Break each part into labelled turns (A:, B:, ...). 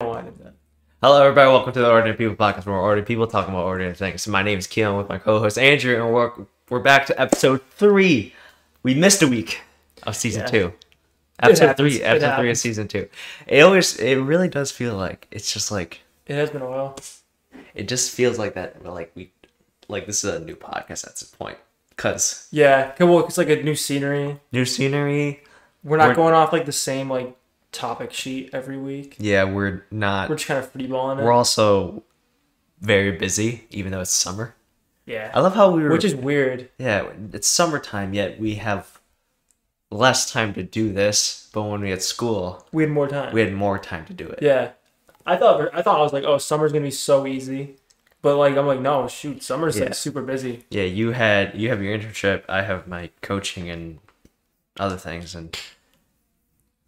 A: Hello, everybody. Welcome to the Ordinary People Podcast, where we're ordinary people talking about ordinary things. My name is Keelan with my co-host Andrew, and we're we're back to episode three. We missed a week of season
B: Yeah.
A: two. Episode three.
B: It
A: Episode three of season two. It always, it really does feel like it's just like
B: It has been a while.
A: it just feels like that. Like we, like this is a new podcast at this point because
B: yeah, well, it's like a new scenery.
A: new scenery.
B: We're not
A: We're-
B: going off like the same like topic sheet every week.
A: Yeah, we're not.
B: We're just kind of freeballing it.
A: We're also very busy, even though it's summer.
B: Yeah.
A: I love how we were.
B: which is weird.
A: Yeah, it's summertime, yet we have less time to do this. But when we had school,
B: We had more time.
A: we had more time to do it.
B: yeah, I thought I thought I was like, oh, summer's gonna be so easy, but like I'm like, no, shoot, summer's
A: Yeah.
B: like super busy.
A: Yeah, you had you have your internship. I have my coaching and other things, and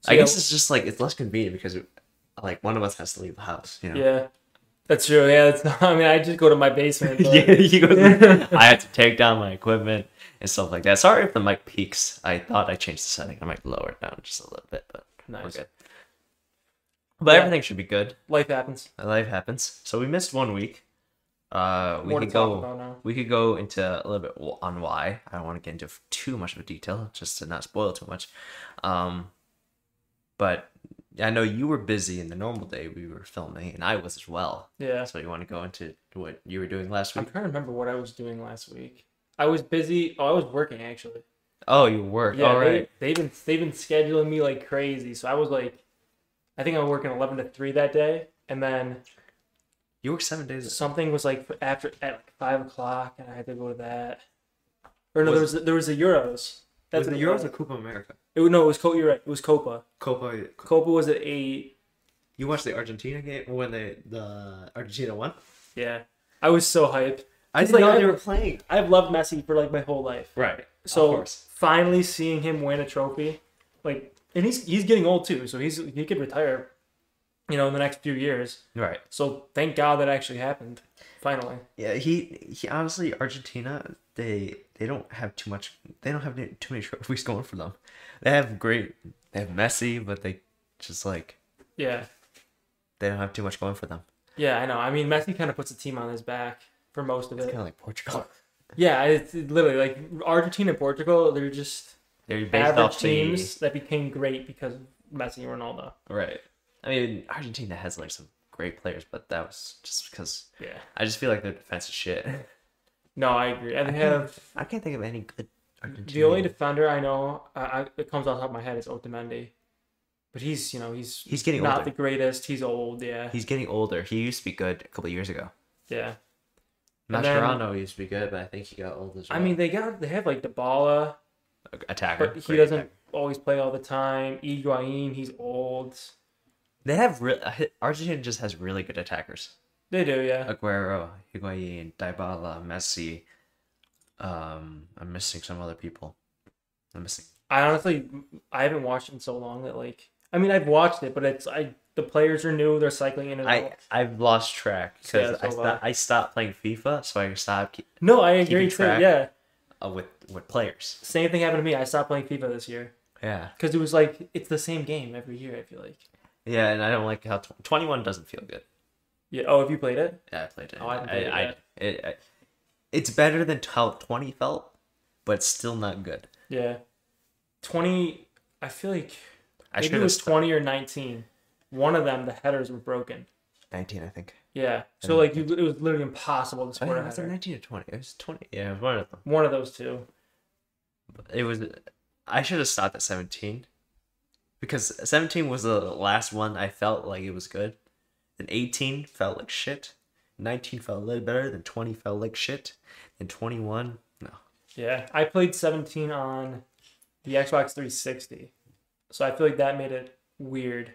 B: So,
A: I
B: yeah,
A: guess it's just like it's less convenient because like one of us has to leave the house. You know.
B: Yeah, that's true. Yeah, it's not. I mean, I just go to my basement. But,
A: yeah, you go- I had to take down my equipment and stuff like that. Sorry if the mic peaks. I thought I changed the setting. I might lower it down just a little bit, but we're good. But
B: Yeah.
A: everything should be good.
B: Life happens.
A: life happens. So we missed one week. Uh, we
B: More
A: could go. We could go into a little bit on why. I don't want to get into too much of a detail, just to not spoil too much. Um, but I know you were busy in the normal day we were filming, and I was as well.
B: Yeah,
A: So you want to go into what you were doing last week?
B: I'm trying to remember what I was doing last week. I was busy. Oh, I was working actually.
A: Oh, you worked.
B: Yeah,
A: All right.
B: they, they've been they've been scheduling me like crazy. So I was like, I think I was working eleven to three that day, and then
A: You worked seven days.
B: something was like after at like five o'clock, and I had to go to that. Or no,
A: Was-
B: there was there was the Euros.
A: That's
B: what
A: the Euros
B: was.
A: or Copa America?
B: It, no, it was Copa. You're right. It was Copa.
A: Copa.
B: Copa was at eight.
A: You watched the Argentina game when they the Argentina won.
B: Yeah, I was so hyped.
A: I didn't
B: like
A: know they were playing.
B: I've loved Messi for like my whole life.
A: Right.
B: So finally seeing him win a trophy, like, and he's he's getting old too, so he's he could retire, you know, in the next few years.
A: Right.
B: So thank God that actually happened. Finally.
A: Yeah, he he honestly Argentina they they don't have too much they don't have too many trophies going for them. They have great they have Messi, but they just like
B: Yeah.
A: they don't have too much going for them.
B: Yeah, I know. I mean, Messi kind of puts a team on his back for most of
A: It's
B: it.
A: kind of like Portugal.
B: Yeah, it's literally like Argentina and Portugal. They're just
A: They're based
B: average
A: off
B: teams that became great because of Messi and Ronaldo.
A: right. I mean, Argentina has like some great players, but that was just because
B: Yeah.
A: I just feel like their defense is shit.
B: No, I agree. And they have
A: I can't think of any good Argentina.
B: the only defender I know. I, I, it comes off the top of my head is Otamendi, but he's you know he's
A: He's getting
B: not
A: older.
B: the greatest. He's old. Yeah.
A: He's getting older. He used to be good a couple years ago.
B: Yeah. And then-
A: Mascherano used to be good, but I think he got old as well.
B: I mean, they got they have like Dybala,
A: attacker.
B: but he doesn't
A: attacker.
B: always play all the time. Higuain, he's old.
A: They have re- uh, Argentina just has really good attackers.
B: They do, yeah.
A: Aguero, Higuain, Dybala, Messi. Um, I'm missing some other people. I'm missing.
B: I honestly, I haven't watched it in so long that like, I mean, I've watched it, but it's I the players are new. They're cycling in and
A: I
B: out.
A: I've lost track because
B: so
A: I, sto- I stopped playing FIFA, so I stopped keep,
B: No, I agree too. Yeah,
A: uh, with with players.
B: same thing happened to me. I stopped playing FIFA this year
A: Yeah,
B: because it was like it's the same game every year. I feel like.
A: yeah, and I don't like how tw- 21 doesn't feel good.
B: Yeah. Oh, have you played it?
A: Yeah, I played it.
B: Oh, I haven't played it
A: I,
B: yet.
A: it, I- it's better than how 20 felt, but still not good.
B: Yeah. Twenty. I feel like
A: I
B: maybe it was twenty or nineteen. One of them, the headers were broken.
A: 19, I think.
B: Yeah. So like you, it was literally impossible to
A: Oh,
B: score
A: yeah,
B: a
A: was it
B: header.
A: 19 or 20? It was 20. Yeah, it was one of them.
B: One of those two.
A: It was. I should have stopped at 17 because 17 was the last one I felt like it was good. Then 18 felt like shit. 19 felt a little better. Then 20 felt like shit. Then 21, no.
B: Yeah, I played 17 on the Xbox 360. So I feel like that made it weird.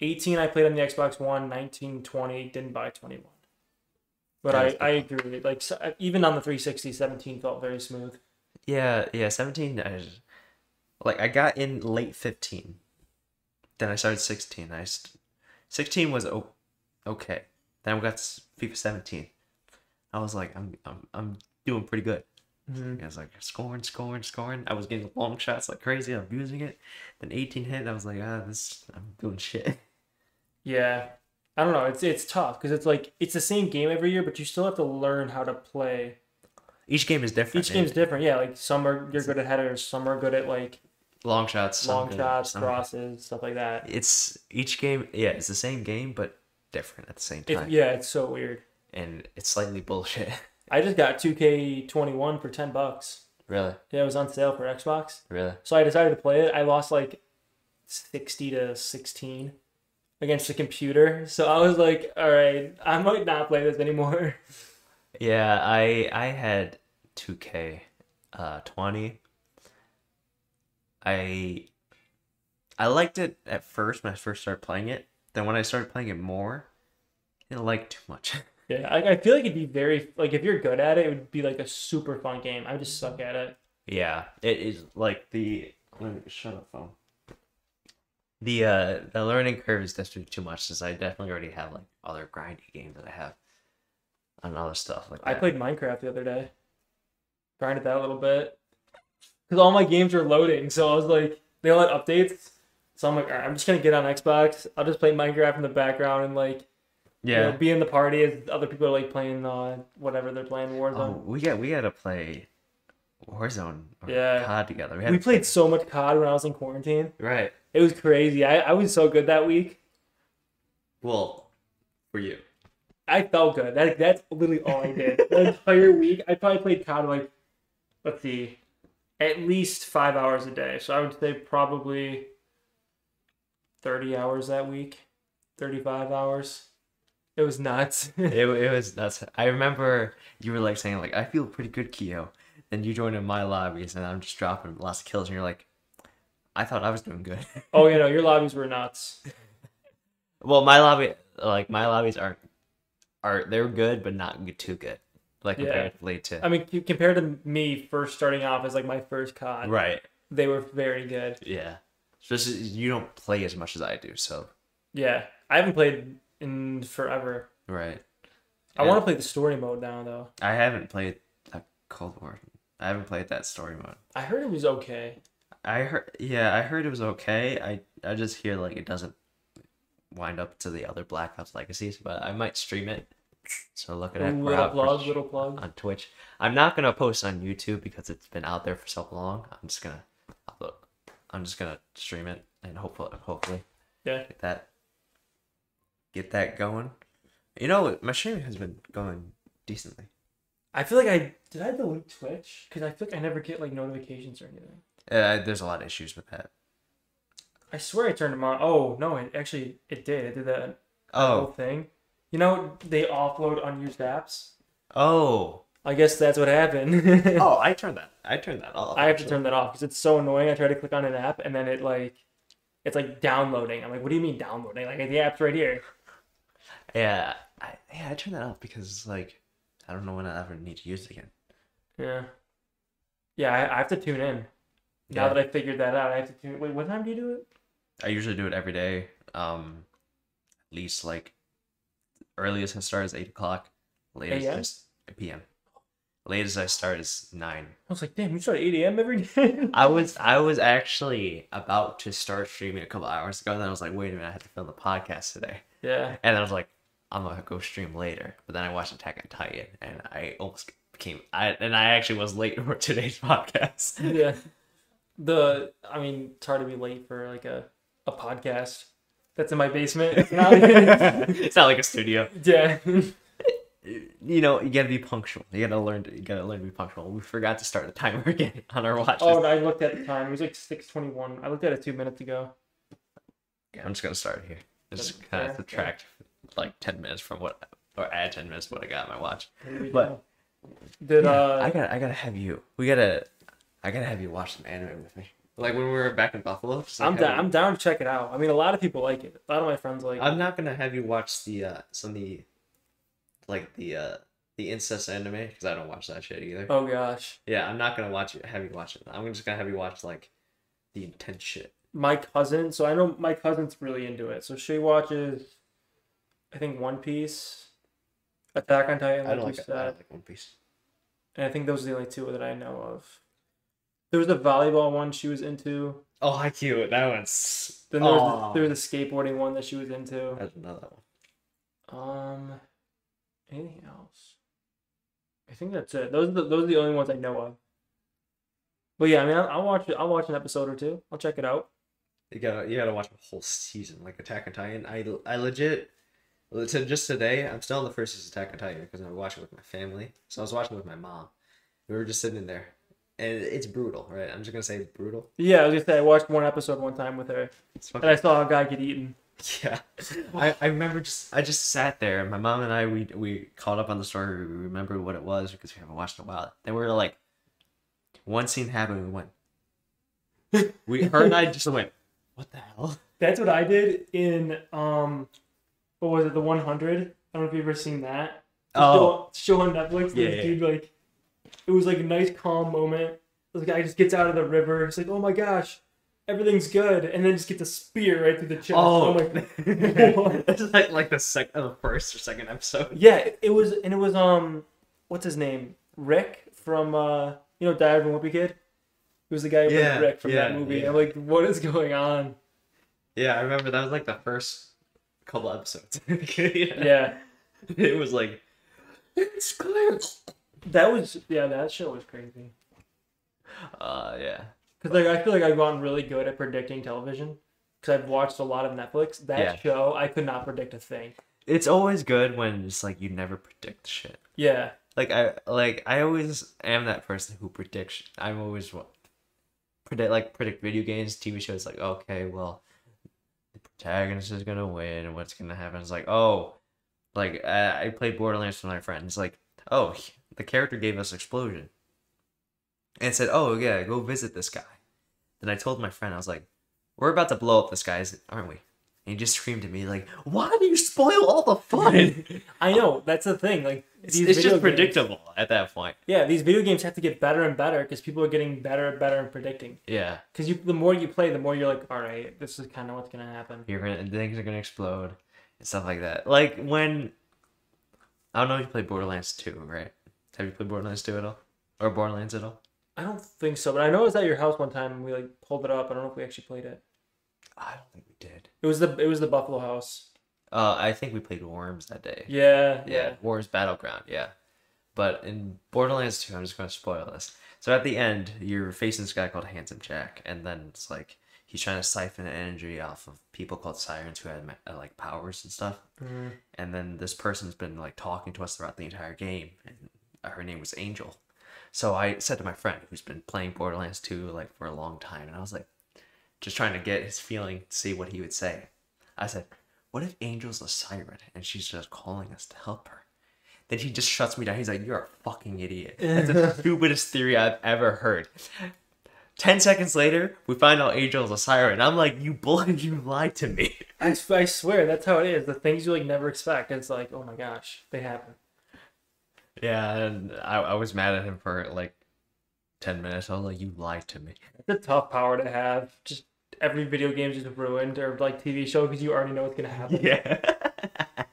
B: 18 I played on the Xbox One, 19, 20, didn't buy 21. But I, I agree. Like so, uh, even on the 360, 17 felt very smooth.
A: Yeah, yeah, 17. I just, like I got in late 15. Then I started 16. I st- 16 was o- okay. Then we got FIFA 17. I was like, I'm I'm I'm doing pretty good.
B: Mm-hmm.
A: I was like scoring, scoring, scoring. I was getting long shots like crazy. I'm using it. Then 18 hit. I was like, ah, this I'm doing shit.
B: Yeah. I don't know. It's it's tough because it's like it's the same game every year, but you still have to learn how to play.
A: Each game is different.
B: Each game is different. Yeah, like some are you're good at headers, some are good at like
A: long shots,
B: long shots, crosses, stuff like that.
A: It's each game. Yeah, it's the same game, but different at the same
B: It,
A: time,
B: yeah, it's so weird.
A: and it's slightly bullshit.
B: I just got 2K21 for 10 bucks.
A: really,
B: Yeah, it was on sale for Xbox.
A: really.
B: So I decided to play it. I lost like 60 to 16 against the computer. So I was like, all right, I might not play this anymore.
A: Yeah, I I had 2K uh 20. I I liked it at first when I first started playing it. Then when I started playing it more, I didn't like too much.
B: Yeah, I, I feel like it'd be very, like, if you're good at it, it would be like a super fun game. I would just suck at it.
A: yeah, it is like the shut up phone. The uh the learning curve is definitely too much since I definitely already have like other grindy games that I have and other stuff like that.
B: I played Minecraft the other day. Grinded that a little bit. Because all my games are loading. So I was like, they all had updates. So I'm like, all right, I'm just going to get on Xbox. I'll just play Minecraft in the background and like, you
A: yeah.
B: know, be in the party as other people are like playing uh, whatever they're playing Warzone.
A: Oh, we got we got to play Warzone or
B: Yeah.
A: COD together.
B: we
A: had to
B: played so much COD when I was in quarantine.
A: right.
B: It was crazy. I, I was so good that week.
A: Well, for you.
B: I felt good. That, that's literally all I did. the entire week, I probably played COD like, let's see, at least five hours a day. So I would say probably 30 hours that week, 35 hours. It was nuts.
A: it, it was nuts. I remember you were like saying like I feel pretty good, Keo. Then you joined in my lobbies and I'm just dropping lots of kills and you're like, I thought I was doing good.
B: oh, you know, your lobbies were nuts.
A: well, my lobby like my lobbies aren't are they're good but not too good. Like
B: Yeah.
A: comparatively to
B: I mean, compared to me first starting off as like my first COD,
A: right.
B: they were very good.
A: Yeah. Just you don't play as much as I do, so
B: Yeah, I haven't played in forever.
A: right.
B: I
A: Yeah.
B: want to play the story mode now, though.
A: I haven't played a Cold War. I haven't played that story mode.
B: I heard it was okay.
A: I heard, yeah, I heard it was okay. I I just hear like it doesn't wind up to the other Black Ops Legacies, but I might stream it. So look at that
B: Little plug, little plug.
A: on Twitch. I'm not gonna post on YouTube because it's been out there for so long. I'm just gonna. I'm just gonna stream it and hopefully, hopefully
B: Yeah.
A: get that get that going. You know, my streaming has been going decently.
B: I feel like I did I delete Twitch because I feel like I never get like notifications or anything.
A: Uh, there's a lot of issues with that.
B: I swear I turned them on. Oh no, it actually it did. It did that whole
A: Oh,
B: thing. You know they offload unused apps.
A: oh,
B: I guess that's what happened.
A: oh! I turned that. I turned that off.
B: I have to turn that off because it's so annoying. I try to click on an app and then it like it's like downloading. I'm like, what do you mean downloading? Like the app's right here.
A: Yeah, I, yeah, I turned that off because it's like I don't know when I ever need to use it again.
B: Yeah. Yeah, I, I have to tune in. Now
A: Yeah.
B: that I figured that out, I have to tune. Wait, what time do you do it?
A: I usually do it every day. Um, at least like earliest I start is eight o'clock. Latest is p.m. Latest I start is nine.
B: I was like, damn, you start at 8 a.m. every day.
A: I was I was actually about to start streaming a couple hours ago, and then I was like, wait a minute, I have to film the podcast today,
B: yeah.
A: and then I was like, I'm gonna go stream later. But then I watched Attack on Titan, and I almost became I and I actually was late for today's podcast.
B: Yeah. The I mean, it's hard to be late for like a, a podcast that's in my basement. It's not
A: it's not like a studio.
B: yeah.
A: You know, you gotta be punctual. You gotta learn to you gotta learn to be punctual. We forgot to start the timer again on our watch.
B: Oh, and I looked at the time. It was like 6:21. I looked at it two minutes ago.
A: Yeah, I'm just gonna start here. Just kind of subtract like ten minutes from what, or add ten minutes what I got on my watch. But-
B: did
A: Yeah,
B: uh
A: I gotta, I gotta have you. We gotta, I gotta have you watch some anime with me. Like when we were back in Buffalo. like,
B: I'm down. I'm down to check it out. I mean, a lot of people like it. A lot of my friends like.
A: I'm not gonna have you watch the uh some of the, like the uh the incest anime because I don't watch that shit either.
B: Oh gosh,
A: Yeah, I'm not gonna watch it. Have you watch it? I'm just gonna have you watch like the intense shit.
B: my cousin. So I know my cousin's really into it. So she watches, I think One Piece, Attack on Titan,
A: I don't like, I don't like One Piece.
B: and I think those are the only two that I know of. There was a volleyball one she was into.
A: Oh, how cute! That one's.
B: Then there was, the, there was a skateboarding one that she was into.
A: That's another one.
B: Um, anything else? I think that's it. Those are the, those are the only ones I know of. But yeah, I mean, I'll, I'll watch it. I'll watch an episode or two. I'll check it out.
A: You gotta you gotta watch a whole season like Attack on Titan. I I legit to just today I'm still on the first season of Attack on Titan because I watched it with my family. So I was watching it with my mom. We were just sitting there, and it's brutal, right? I'm just gonna say it's brutal.
B: Yeah, I was gonna say I watched one episode one time with her, and I saw a guy get eaten.
A: yeah. I, I remember just I just sat there. and My mom and I we we caught up on the story. We remembered what it was because we haven't watched it in a while. Then we were like, one scene happened. We went. We her and I just went. What the hell?
B: That's what I did in um, what was it? The 100. I don't know if you've ever seen that. The
A: Oh.
B: show, on Netflix.
A: Yeah,
B: this
A: yeah.
B: dude like, it was like a nice calm moment. This guy just gets out of the river. It's like, oh my gosh, everything's good, and then just get the spear right through the chest.
A: Oh,
B: I'm like, what?
A: it's like like the second, the first or second episode.
B: yeah, it- it was, and it was um, what's his name? Rick from uh, you know, of a Wimpy Kid. He was the guy who
A: Yeah,
B: played Rick from that movie.
A: yeah.
B: I'm like, what is going on?
A: Yeah, I remember that was like the first couple episodes. yeah.
B: Yeah,
A: it was like it's clear.
B: that was yeah, that show was crazy.
A: Uh, yeah,
B: Because like I feel like I've gotten really good at predicting television. Because I've watched a lot of Netflix. That
A: Yeah.
B: show I could not predict a thing.
A: it's always good when it's like you never predict shit.
B: Yeah,
A: Like I like I always am that person who predicts. I'm always what predict like predict video games, TV shows. Like okay, well, the protagonist is gonna win, and what's gonna happen? It's like oh, like I, I played Borderlands with my friends. Like oh, the character gave us explosion, and said oh yeah, go visit this guy. Then I told my friend I was like, we're about to blow up this guy, aren't we? And he just screamed at me like, why do you spoil all the fun?
B: I know that's the thing. Like
A: It's, it's just
B: games-
A: predictable at that point.
B: Yeah, these video games have to get better and better because people are getting better and better at predicting.
A: Yeah,
B: Because you, the more you play, the more you're like, all right, this is kind of what's gonna happen.
A: you're gonna things are gonna explode and stuff like that. Like when I don't know if you played Borderlands 2, right? Have you played Borderlands 2 at all? Or Borderlands at all?
B: I don't think so, but I know it was at your house one time and we like pulled it up. I don't know if we actually played it.
A: I don't think we did.
B: It was the it was the Buffalo House.
A: Uh, I think we played Worms that day.
B: Yeah,
A: yeah,
B: yeah.
A: Worms Battleground, yeah. But in Borderlands 2, I'm just gonna spoil this. So at the end, you're facing this guy called Handsome Jack, and then it's like he's trying to siphon energy off of people called sirens who had uh, like powers and stuff.
B: Mhm.
A: And then this person's been like talking to us throughout the entire game, and her name was Angel. So I said to my friend who's been playing Borderlands 2 like for a long time, and I was like, just trying to get his feeling, see what he would say. I said, "What if Angel's a siren and she's just calling us to help her?" Then he just shuts me down. He's like, "You're a fucking idiot. That's the stupidest theory I've ever heard." Ten seconds later, we find out Angel's a siren. I'm like, "You bull! You lied to me."
B: I, I swear that's how it is. The things you like never expect. It's like, oh my gosh, they happen.
A: Yeah, and I, I was mad at him for like ten minutes. I was like, "You lied to me."
B: It's a tough power to have. Just every video game just ruined or like TV show because you already know what's gonna happen.
A: Yeah.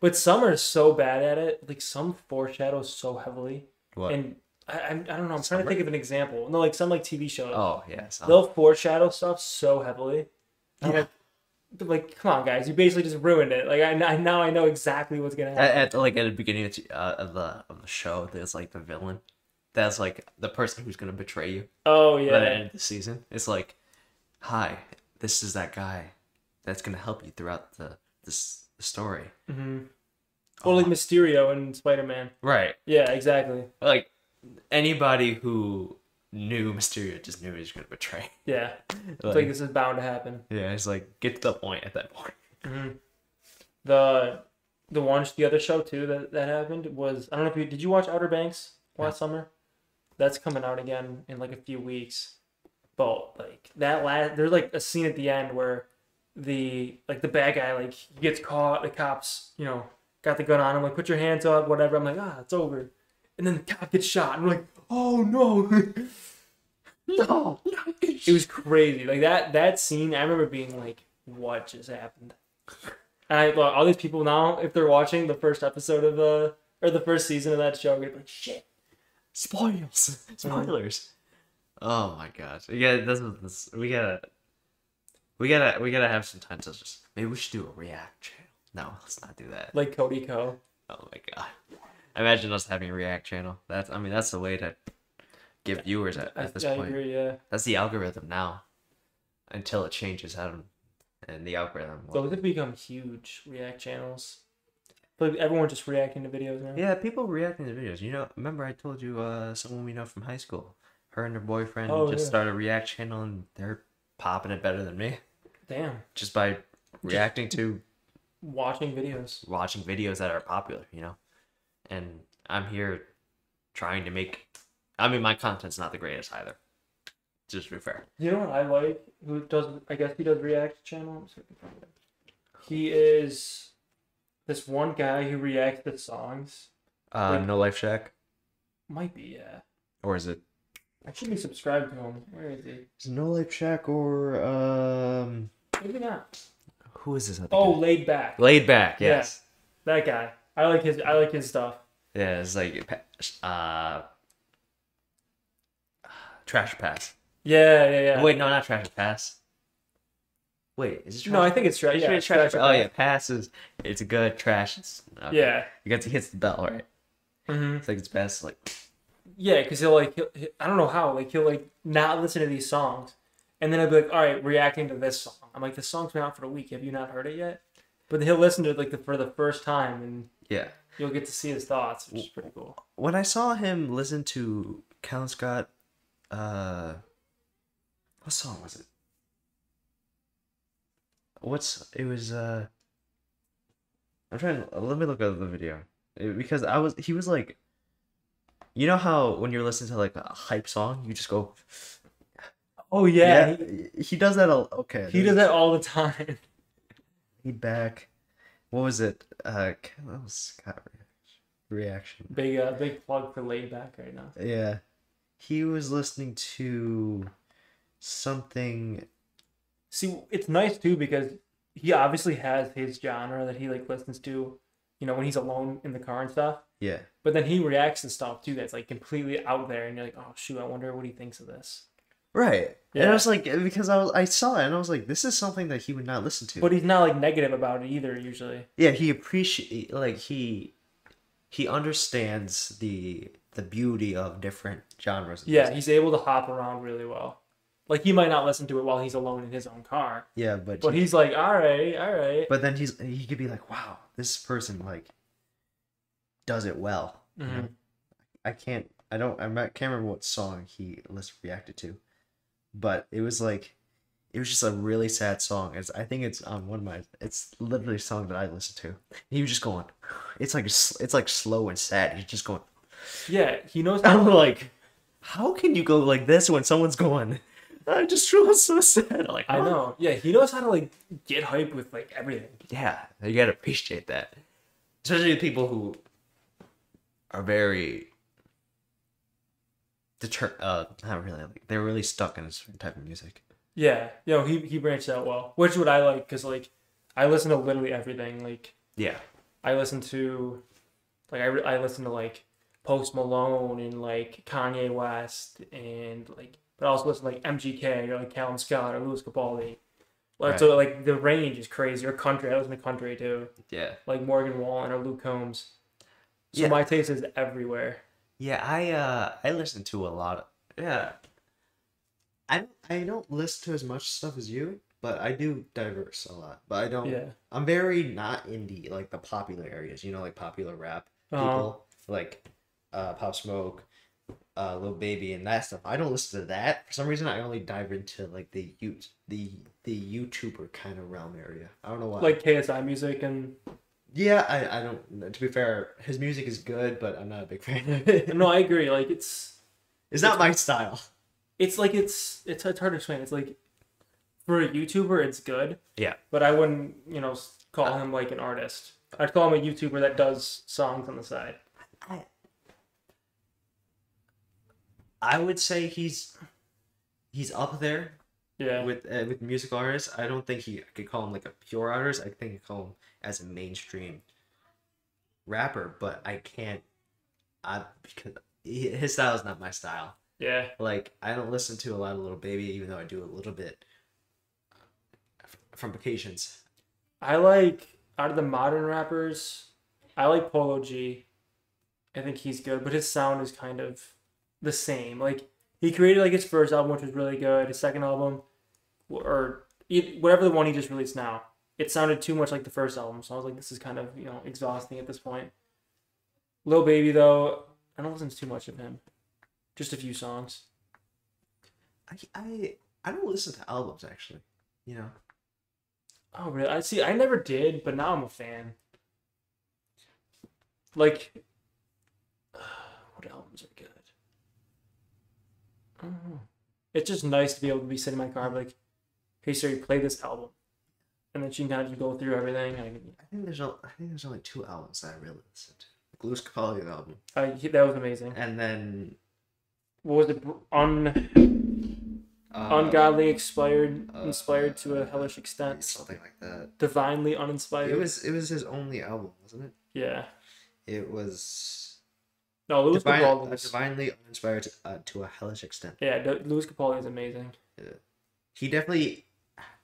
B: But some are so bad at it. Like some foreshadow so heavily.
A: what?
B: And I, I, I don't know. I'm trying to think of an example. No, like some like TV shows.
A: oh yes.
B: They'll foreshadow stuff so heavily. Oh.
A: Yeah.
B: like, like, come on, guys! You basically just ruined it. Like, I, I now I know exactly what's gonna happen.
A: at like at the beginning of, the- uh, of the of the show, there's like the villain. That's like the person who's gonna betray you
B: oh
A: yeah. at
B: the
A: end of the season. It's like, hi, this is that guy that's gonna help you throughout the this the story.
B: hmm or like Mysterio and Spider Man.
A: Right.
B: Yeah, exactly.
A: Like anybody who knew Mysterio just knew he was gonna betray.
B: Yeah,
A: Like,
B: like this is bound to happen.
A: yeah, it's like get to the point at that point.
B: hmm The the one the other show too that that happened was I don't know if you did you watch Outer Banks last summer? That's coming out again in like a few weeks. But like that last there's like a scene at the end where the like the bad guy like he gets caught, the cops, you know, got the gun on him, like put your hands up, whatever. I'm like, ah, it's over. And then the cop gets shot and we're like, oh no.
A: No,
B: It was crazy. Like that that scene, I remember being like, "What just happened?" And I, well, all these people now, if they're watching the first episode of the or the first season of that show, we're gonna be like, "Shit."
A: Spoilers. spoilers oh my god yeah this is this we gotta we gotta we gotta have some time to just maybe we should do a react channel No, let's not do that.
B: like Cody Ko.
A: Oh my god. Imagine us having a React channel. That's I mean that's the way to give viewers at, at this
B: I
A: point.
B: agree. Yeah.
A: That's the algorithm now. Until it changes, I don't and the algorithm. will-
B: Those have become huge React channels. But everyone's just reacting to videos now.
A: Yeah, people reacting to videos. You know, remember I told you uh someone we know from high school. Her and her boyfriend
B: Oh,
A: just
B: yeah.
A: started a React channel and they're popping it better than me.
B: Damn.
A: Just by reacting to
B: Watching videos.
A: watching videos that are popular, you know? And I'm here trying to make I mean my content's not the greatest either. Just to be fair.
B: You know what I like? Who does? I guess he does React channel. Let me see if I can find it. He is this one guy who reacts to songs.
A: Uh
B: Like-
A: No Life Shaq?
B: Might be yeah.
A: Or is it
B: I should be subscribed to him. Where is he?
A: is it No Life Shaq or um
B: Maybe not.
A: who is this other
B: Oh,
A: guy?
B: laid back.
A: Laid Back,
B: Yeah.
A: yes.
B: That guy. I like his. I like his stuff.
A: Yeah, it's like uh Trash Pass.
B: Yeah, yeah, yeah.
A: Wait, no, not Trash Pass. Wait, is it Trash
B: no, I think it's trash. Yeah,
A: trash,
B: it's
A: trash,
B: trash.
A: Oh yeah, passes. It's a good. Trash. Okay.
B: Yeah.
A: You got to hits the bell right.
B: hmm
A: It's like it's best. Like
B: Yeah, because he'll like, he'll, he- I don't know how, like he'll like not listen to these songs, and then I'll be like, all right, reacting to this song. I'm like, this song's been out for a week. Have you not heard it yet? But he'll listen to it like the, for the first time, and
A: yeah.
B: you'll get to see his thoughts, which is pretty cool.
A: When I saw him listen to Callum Scott, uh, what song was it? What's it was? Uh, I'm trying. to Let me look at the video It- because I was. He was like. You know how when you're listening to like a hype song, you just go.
B: Oh yeah, He,
A: he, he does that. A, okay,
B: he does that all the time.
A: feedback. What was it? Uh, what was Scott reaction?
B: big uh, big plug for laid back right now.
A: Yeah, he was listening to something.
B: See, it's nice too because he obviously has his genre that he like listens to, you know, when he's alone in the car and stuff.
A: Yeah,
B: But then he reacts to stuff too that's like completely out there, and you're like, oh shoot, I wonder what he thinks of this.
A: Right. And I was like, because I was, I saw it, and I was like, this is something that he would not listen to.
B: But he's not like negative about it either. Usually,
A: yeah, he appreciate like he he understands the the beauty of different genres. of
B: yeah,
A: music.
B: he's able to hop around really well. Like he might not listen to it while he's alone in his own car,
A: yeah, but
B: but
A: he-
B: he's like, all right, all right.
A: but then he's he could be like, wow, this person like does it well. you mm-hmm.
B: know?
A: I can't. I don't. I can't remember what song he list reacted to, but it was like, it was just a really sad song. It's. I think it's on one of my. It's literally a song that I listen to. He was just going. It's like it's like slow and sad. He's just going.
B: yeah, he knows how.
A: I'm like, how can you go like this when someone's going? I just feel so sad. Like,
B: I know. Yeah, he knows how to like get hype with like everything.
A: Yeah, you gotta appreciate that, especially the people who are very deter. Uh, not really. Like, they're really stuck in a certain type of music.
B: Yeah, you know, he he branched out well, which would I like because like I listen to literally everything. Like
A: Yeah,
B: I listen to, like I, I listen to like Post Malone and like Kanye West and like, but I also listen to like MGK or like Callum Scott or Lewis Capaldi. Like
A: Right.
B: so, like the range is crazy. Or country, I listen to country too,
A: yeah,
B: like Morgan Wallen or Luke Combs. So
A: Yeah.
B: my taste is everywhere.
A: Yeah. I uh, I listen to a lot. Of, yeah, I I don't listen to as much stuff as you, but I do diverse a lot. But I don't.
B: Yeah.
A: I'm very not indie like the popular areas. You know, like popular rap.
B: Uh-huh.
A: people like uh Pop Smoke, uh Lil Baby and that stuff. I don't listen to that. For some reason I only dive into like the you the the YouTuber kind of realm area. I don't know why.
B: Like KSI music and
A: yeah, I, I don't to be fair, his music is good, but I'm not a big fan of it.
B: no, I agree. Like it's
A: It's not my style.
B: it's like it's it's it's hard to explain. It's like for a YouTuber, it's good.
A: Yeah.
B: But I wouldn't, you know, s- call him like an artist. I'd call him a YouTuber that does songs on the side.
A: I I would say he's he's up there
B: Yeah.
A: with uh, with music artists. I don't think he I could call him like a pure artist. I think I call him as a mainstream rapper, but I can't. I because he- his style is not my style.
B: yeah.
A: Like I don't listen to a lot of Lil Baby, even though I do a little bit from vacations.
B: I like out of the modern rappers, I like Polo G. I think he's good, but his sound is kind of the same. Like he created like his first album, which was really good. His second album, or whatever the one he just released now, it sounded too much like the first album. So I was like, this is kind of you know exhausting at this point. Lil Baby though, I don't listen to too much of him. Just a few songs.
A: I I I don't listen to albums actually. You know.
B: Oh really? I see. I never did, but now I'm a fan. Like, what albums are good? I don't know. It's just nice to be able to be sitting in my car, like, "Hey Siri, play this album," and then she can kind of just go through everything. I, can,
A: I think there's o- I think there's only two albums that I really listened to. Like Lewis Capaldi album,
B: I, that was amazing.
A: and then
B: What was it? Un
A: uh,
B: ungodly expired,
A: uh,
B: inspired to a hellish extent.
A: something like that.
B: Divinely uninspired.
A: It was it was his only album, wasn't it?
B: yeah.
A: It was
B: No, Lewis
A: divine,
B: Capaldi.
A: uh,
B: Was,
A: divinely uninspired to, uh, to a hellish extent.
B: yeah, Lewis Capaldi is amazing.
A: He definitely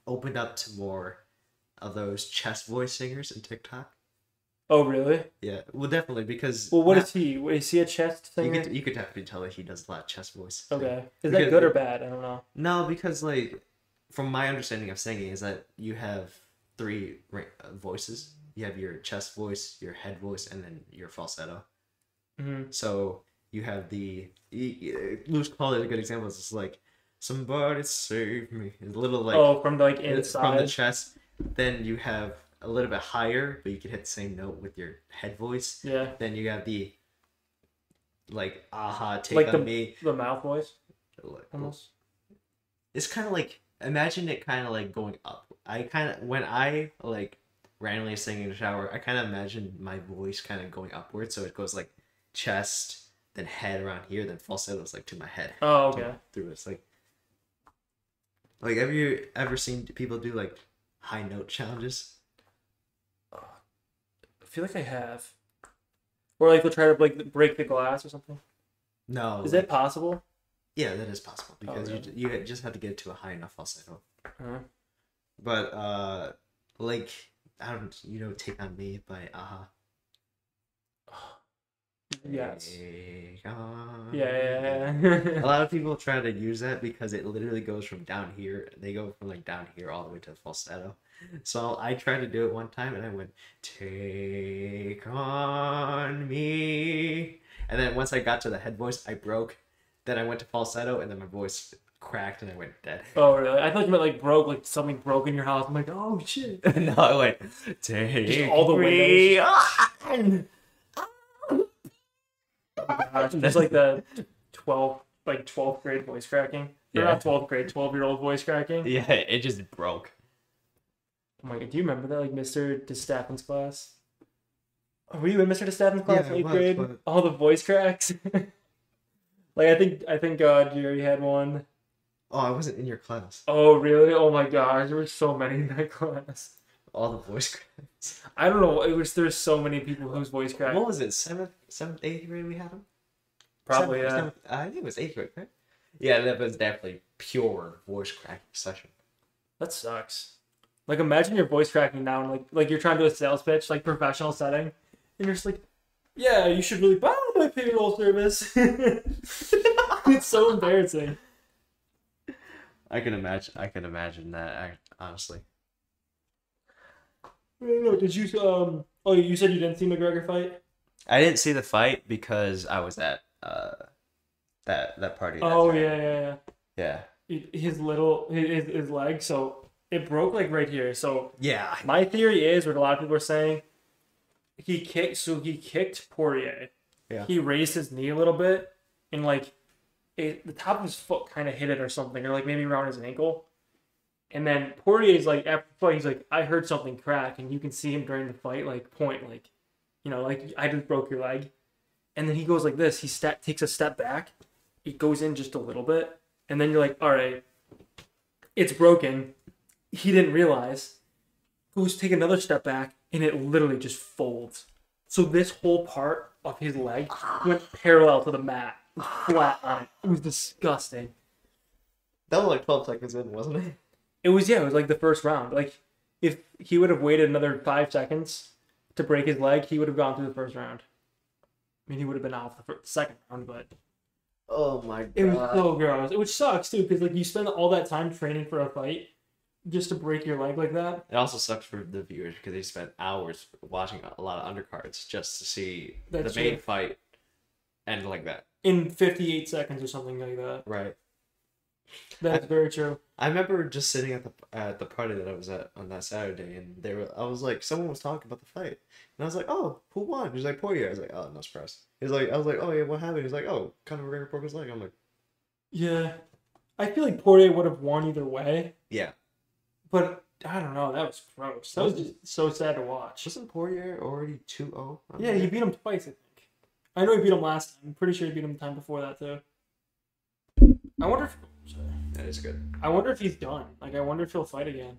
A: opened up to more of those chest voice singers in TikTok.
B: Oh really?
A: Yeah, well, definitely because
B: Well, what
A: not-
B: is he? Is he a chest
A: you
B: singer?
A: could you could definitely tell that he does a lot of chest voice.
B: Okay. Is
A: Because-
B: that good or bad? I don't know.
A: No, because like from my understanding of singing is that you have three uh, voices. You have your chest voice, your head voice, and then your falsetto.
B: hmm
A: So you have the y- y- Lewis Capaldi is a good example. It's just like somebody save me. It's a little like
B: oh, from the, like
A: it's from the
B: inside.
A: chest. Then you have a little bit higher, but you can hit the same note with your head voice.
B: yeah,
A: Then you have the like aha take
B: Like
A: on
B: the-
A: me.
B: the mouth voice
A: Like,
B: almost.
A: it's kind of like imagine it kind of like going up i kind of when i like randomly singing in the shower i kind of imagine my voice kind of going upwards so it goes like chest then head around here then falsetto falsettos like to my head
B: Oh, okay.
A: through it's like like have you ever seen people do like high note challenges
B: I feel like I have. Or like they'll try to like break the glass or something.
A: no
B: Is
A: like-
B: that possible?
A: yeah that is possible because
B: okay.
A: you, you just have to get to a high enough falsetto
B: Uh,
A: but uh like i don't you know take on me by a-ha
B: yes.
A: Take
B: Yeah, yeah, yeah.
A: A lot of people try to use that because it literally goes from down here. They go from like down here all the way to the falsetto. So I tried to do it one time and I went, Take on me. And then once I got to the head voice, I broke. Then I went to falsetto and then my voice cracked and I went dead.
B: oh, really? I thought you meant like broke, like something broke in your house. I'm like, oh shit.
A: no, I went, Take
B: all the
A: me
B: windows. Gosh, Just like the 12, like 12th grade voice cracking. Or
A: Yeah.
B: not 12th grade, 12 year old voice cracking.
A: Yeah, it just broke.
B: Oh my god, do you remember that? Like Mr. DeStappen's class? Oh, Were you in Mr. DeStappen's class
A: Yeah,
B: eighth
A: was,
B: grade?
A: but-
B: All the voice cracks. like I think I think God uh, Jerry had one.
A: Oh, I wasn't in your class.
B: Oh really? Oh my gosh, there were so many in that class.
A: All the voice cracks.
B: I don't know. It was there's so many people whose voice cracked.
A: What was it? Seventh, seventh, eighth grade we had them.
B: Probably
A: Seventh-
B: yeah.
A: seventh- I think it was eighth grade, right? Yeah, that was definitely pure voice cracking session.
B: That sucks. Like imagine your voice cracking now and like like you're trying to do a sales pitch, like professional setting, and you're just like, yeah, you should really buy my payroll service. it's so embarrassing.
A: I can imagine. I can imagine that. Honestly,
B: I. Did you um? Oh, you said you didn't see McGregor fight.
A: I didn't see the fight because I was at uh that that party. that
B: Oh
A: time.
B: yeah, yeah, yeah.
A: yeah,
B: His little his his leg, so it broke like right here. So
A: yeah.
B: my theory is what a lot of people are saying. He kicked, so he kicked Poirier.
A: Yeah.
B: He raised his knee a little bit, and like, it, the top of his foot kind of hit it or something, or like maybe around his ankle. And then Poirier's like after the fight, he's like, I heard something crack, and you can see him during the fight, like point, like, you know, like I just broke your leg. And then he goes like this. He step takes a step back. He goes in just a little bit, and then you're like, all right, it's broken. He didn't realize. Goes take another step back, and it literally just folds. So this whole part of his leg went parallel to the mat, flat on it. It was disgusting.
A: That was like twelve seconds in, wasn't it?
B: It was yeah, it was like the first round. Like if he would have waited another five seconds to break his leg, he would have gone through the first round. I mean, he would have been off the first, second round, but
A: Oh my god.
B: it was so gross. Which sucks too, because like you spend all that time training for a fight just to break your leg like that.
A: It also sucks for the viewers because they spent hours watching a lot of undercards just to see
B: That's
A: the main fight end like that.
B: In 58 seconds or something like that.
A: Right.
B: That's very true.
A: I remember just sitting at the at the party that I was at on that Saturday, and they were. I was like, someone was talking about the fight, and I was like, oh, who won? He's like Poirier. I was like, oh, no surprise. He's like, I was like, oh yeah, what happened? He's like, oh, Conor McGregor broke his leg. I'm like,
B: Yeah. I feel like Poirier would have won either way,
A: yeah.
B: but I don't know. That was gross. That was just so sad to watch.
A: Wasn't Poirier already 2-0?
B: Yeah, he beat him twice, I think. I know he beat him last time. I'm pretty sure he beat him the time before that too. I wonder if.
A: That is good.
B: I wonder if he's done. Like I wonder if he'll fight again.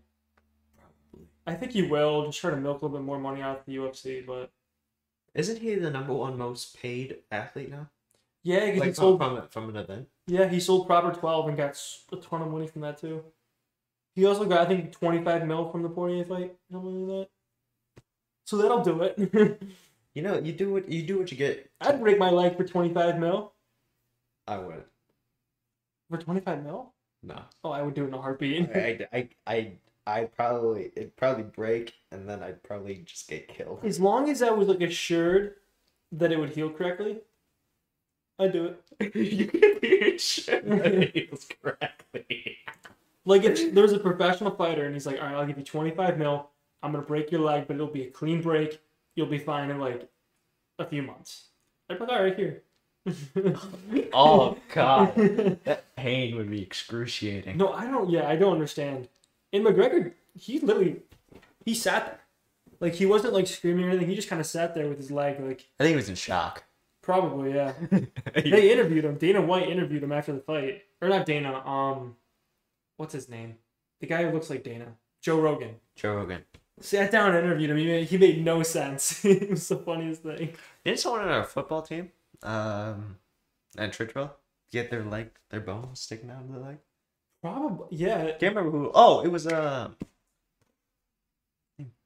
A: Probably.
B: I think he will, just try to milk a little bit more money out of the UFC, but
A: Isn't he the number one most paid athlete now?
B: yeah, he
A: Like from,
B: sold
A: from, from an event?
B: yeah, he sold proper twelve and got a ton of money from that too. He also got I think twenty five mil from the Poirier fight, something like that. So that'll do it.
A: You know, you do what you do what you get.
B: I'd break my leg for twenty five mil.
A: I wouldn't.
B: For twenty five mil?
A: No.
B: Oh, I would do it in a heartbeat.
A: I, I, I, I'd probably it'd probably break and then I'd probably just get killed.
B: As long as I was like assured that it would heal correctly, I'd do it.
A: you can be assured that it heals correctly.
B: Like if there was a professional fighter and he's like, all right, I'll give you 25 mil. I'm gonna break your leg, but it'll be a clean break. You'll be fine in like a few months. I'd be like, all right, here.
A: Oh god, that pain would be excruciating.
B: No, I don't. Yeah, I don't understand. And McGregor, he literally, he sat there, like he wasn't like screaming or anything. He just kind of sat there with his leg, like
A: I think he was in shock.
B: probably yeah. they interviewed him. Dana White interviewed him after the fight, or not Dana. Um, what's his name? The guy who looks like Dana, Joe Rogan.
A: Joe Rogan.
B: Sat down and interviewed him. He made, he made no sense. it was the funniest thing.
A: Didn't someone on our football team, um, at Tridwell, get their leg, their bone sticking out of the leg?
B: Probably yeah.
A: Can't remember who. Oh, it was uh,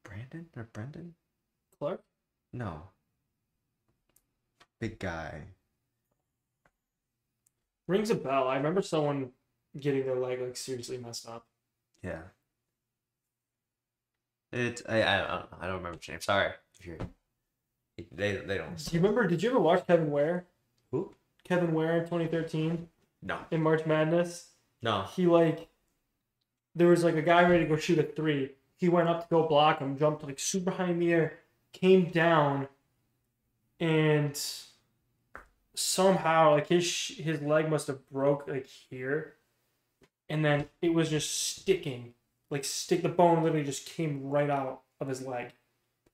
A: Brandon or Brendan?
B: Clark.
A: No. Big guy.
B: Rings a bell. I remember someone getting their leg like seriously messed up.
A: Yeah. It. I. I don't. I don't remember his name. Sorry. If you're. They. They don't.
B: Do you remember? Did you ever watch Kevin Ware?
A: Who?
B: Kevin Ware in 2013
A: No.
B: in March Madness.
A: No.
B: He like, there was like a guy ready to go shoot a three. He went up to go block him, jumped like super high in the air, came down, and somehow like his his leg must have broke like here, and then it was just sticking, like stick the bone literally just came right out of his leg.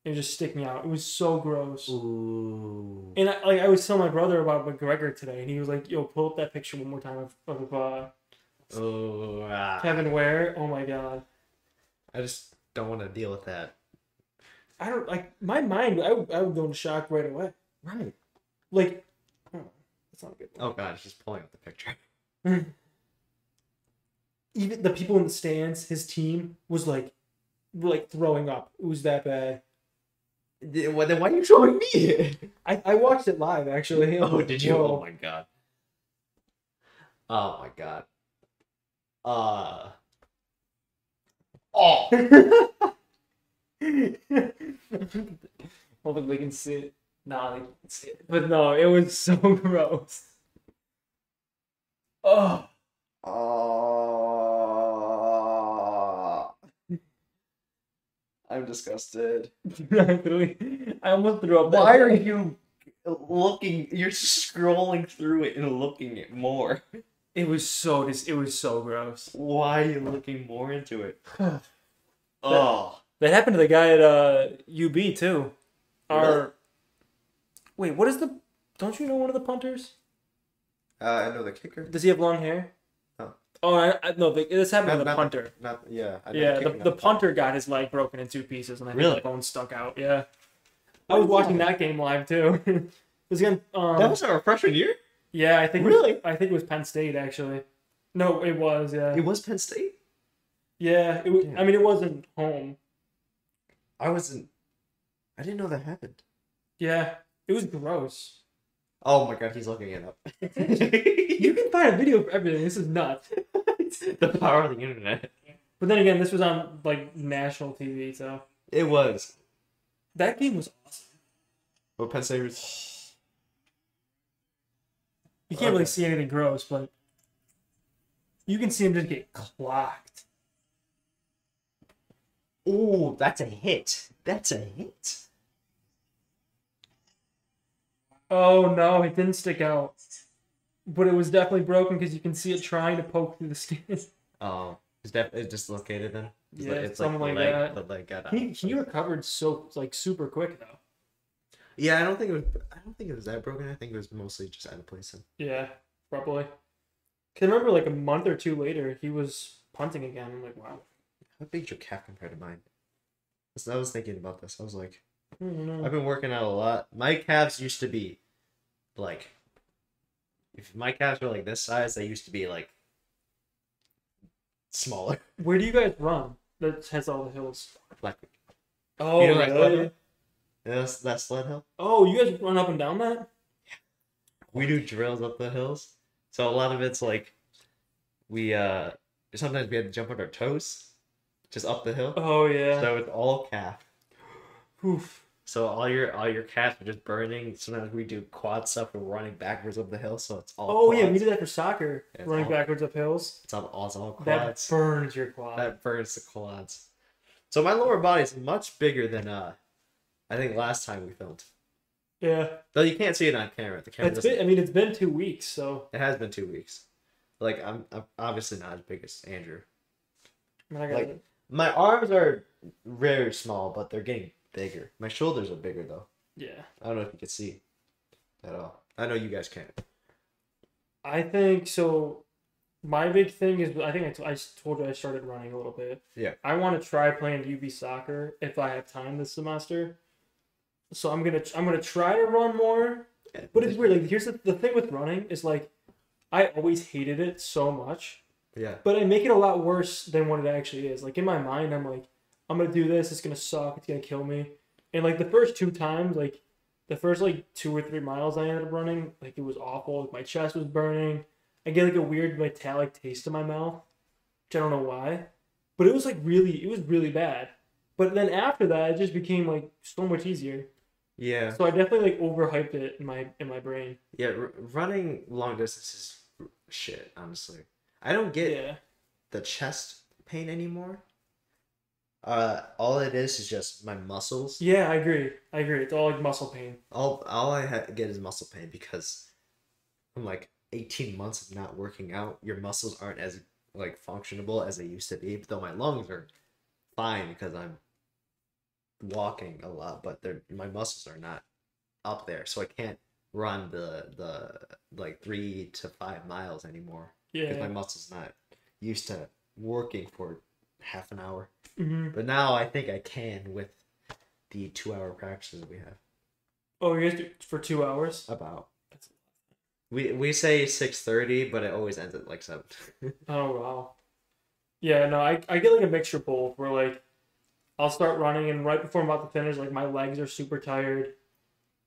B: It just just me out. It was so gross.
A: Ooh.
B: And I, like I was telling my brother about McGregor today, and he was like, "Yo, pull up that picture one more time of, of uh,
A: Oh. ah.
B: Kevin Ware. Oh my god,
A: I just don't want to deal with that.
B: I don't like my mind. I would, I would go into shock right away.
A: Right.
B: Like, oh, that's not a good.
A: Oh god, he's just pulling up the picture.
B: Even the people in the stands, his team was like, were like throwing up. It was that bad.
A: Well, then why are you showing me?
B: I, I watched it live actually.
A: oh, did you? Oh my god. Oh my god. Uh. Oh.
B: Hopefully we can see it. Nah, they can't see it. But no, it was so gross. Oh.
A: Oh. I'm disgusted.
B: Literally, I almost threw up.
A: Why are you looking? You're scrolling through it and looking at more.
B: It was so dis- It was so gross.
A: Why are you looking more into it? Oh.
B: That happened to the guy at uh, UB too. Our
A: Really?
B: wait, what is the? Don't you know one of the punters?
A: Uh, I know the kicker.
B: Does he have long hair?
A: No.
B: Oh, I, I, no. The, this happened
A: Not-
B: to the
A: not
B: punter.
A: Not yeah. I
B: Yeah, the, the punter got his leg broken in two pieces, and I think
A: Really?
B: the bone stuck out. Yeah, I was watching
A: that?
B: that game live too. it was again. Um,
A: That was our freshman year.
B: yeah, I think
A: Really?
B: I think it was Penn State actually. No, it was. Yeah,
A: It was Penn State.
B: yeah. It was,
A: Damn.
B: I mean, it wasn't home.
A: I wasn't. I didn't know that happened.
B: Yeah, it was gross.
A: Oh my god, he's looking it up.
B: You can find a video for everything. This is nuts.
A: the power of the internet.
B: But then again, this was on like national TV, so
A: It was.
B: that game was awesome.
A: But Penn State was.
B: You can't really see anything gross, but you can see him just get clocked.
A: Oh, that's a hit. That's a hit.
B: Oh no, it didn't stick out. But it was definitely broken because you can see it trying to poke through the skin.
A: Oh, it's def- it's dislocated then. It's
B: Yeah,
A: it's
B: something
A: the
B: like
A: leg,
B: that.
A: The leg got out.
B: he he recovered so like super quick though.
A: Yeah, I don't think it was. I don't think it was that broken. I think it was mostly just out of place. And
B: Yeah, probably. Cause I remember like a month or two later, he was punting again. I'm like, wow.
A: how big your calf compared to mine? So I was thinking about this. I was like,
B: I.
A: I've been working out a lot. My calves used to be like, if my calves were like this size, they used to be like smaller.
B: Where do you guys run? That has all the hills.
A: Like,
B: Oh,
A: You know that
B: really?
A: hill? yeah, that's that sled hill.
B: Oh, you guys run up and down that? Yeah.
A: We do drills up the hills, so a lot of it's like, we uh sometimes we had to jump on our toes, just up the hill.
B: Oh yeah.
A: So it's all calf.
B: Oof.
A: So all your all your calves are just burning. Sometimes we do quad stuff. We're running backwards up the hill, so it's all.
B: Oh yeah, we
A: quads.
B: did that for soccer.
A: Yeah,
B: running
A: all-
B: backwards up hills.
A: It's all, all, it's all
B: That burns your quad.
A: That burns the quads. So my lower body is much bigger than uh, I think last time we filmed.
B: yeah.
A: Though you can't see it on camera. The camera
B: It's been, I mean, it's been two weeks, so
A: It has been two weeks. Like I'm, I'm obviously not as big as Andrew.
B: I, mean, I
A: Like- My arms are very small, but they're getting bigger. My shoulders are bigger though.
B: yeah.
A: I don't know if you can see at all. I know you guys can't.
B: I think so. My big thing is I think I, t- I told you I started running a little bit.
A: Yeah.
B: I want to try playing UB soccer if I have time this semester. So I'm gonna I'm gonna try to run more. But it's weird. Like here's the, the thing with running is like I always hated it so much,
A: Yeah.
B: but I make it a lot worse than what it actually is. Like in my mind, I'm like, I'm gonna do this. It's gonna suck. It's gonna kill me. And like the first two times, like the first like two or three miles I ended up running, like it was awful. Like, my chest was burning. I get like a weird metallic taste in my mouth, which I don't know why. But it was like really, it was really bad. But then after that, it just became like so much easier.
A: Yeah.
B: So I definitely like overhyped it in my in my brain.
A: Yeah. R- running long distances, is shit. Honestly, I don't get
B: Yeah.
A: the chest pain anymore. Uh, all it is is just my muscles.
B: Yeah, I agree. I agree. It's all like muscle pain.
A: All all I ha- get is muscle pain because I'm like eighteen months of not working out, your muscles aren't as like functionable as they used to be. Though my lungs are fine because I'm walking a lot, but they're my muscles are not up there, so I can't run the the like three to five miles anymore Yeah, because my muscles not used to working for half an hour.
B: hmm
A: But now I think I can with the two hour practices we have.
B: Oh, you guys do for two hours?
A: About we we say six thirty, but it always ends at like seven.
B: Oh wow. Yeah, no, I, I get like a mixture of both where like I'll start running and right before I'm about to finish, like my legs are super tired.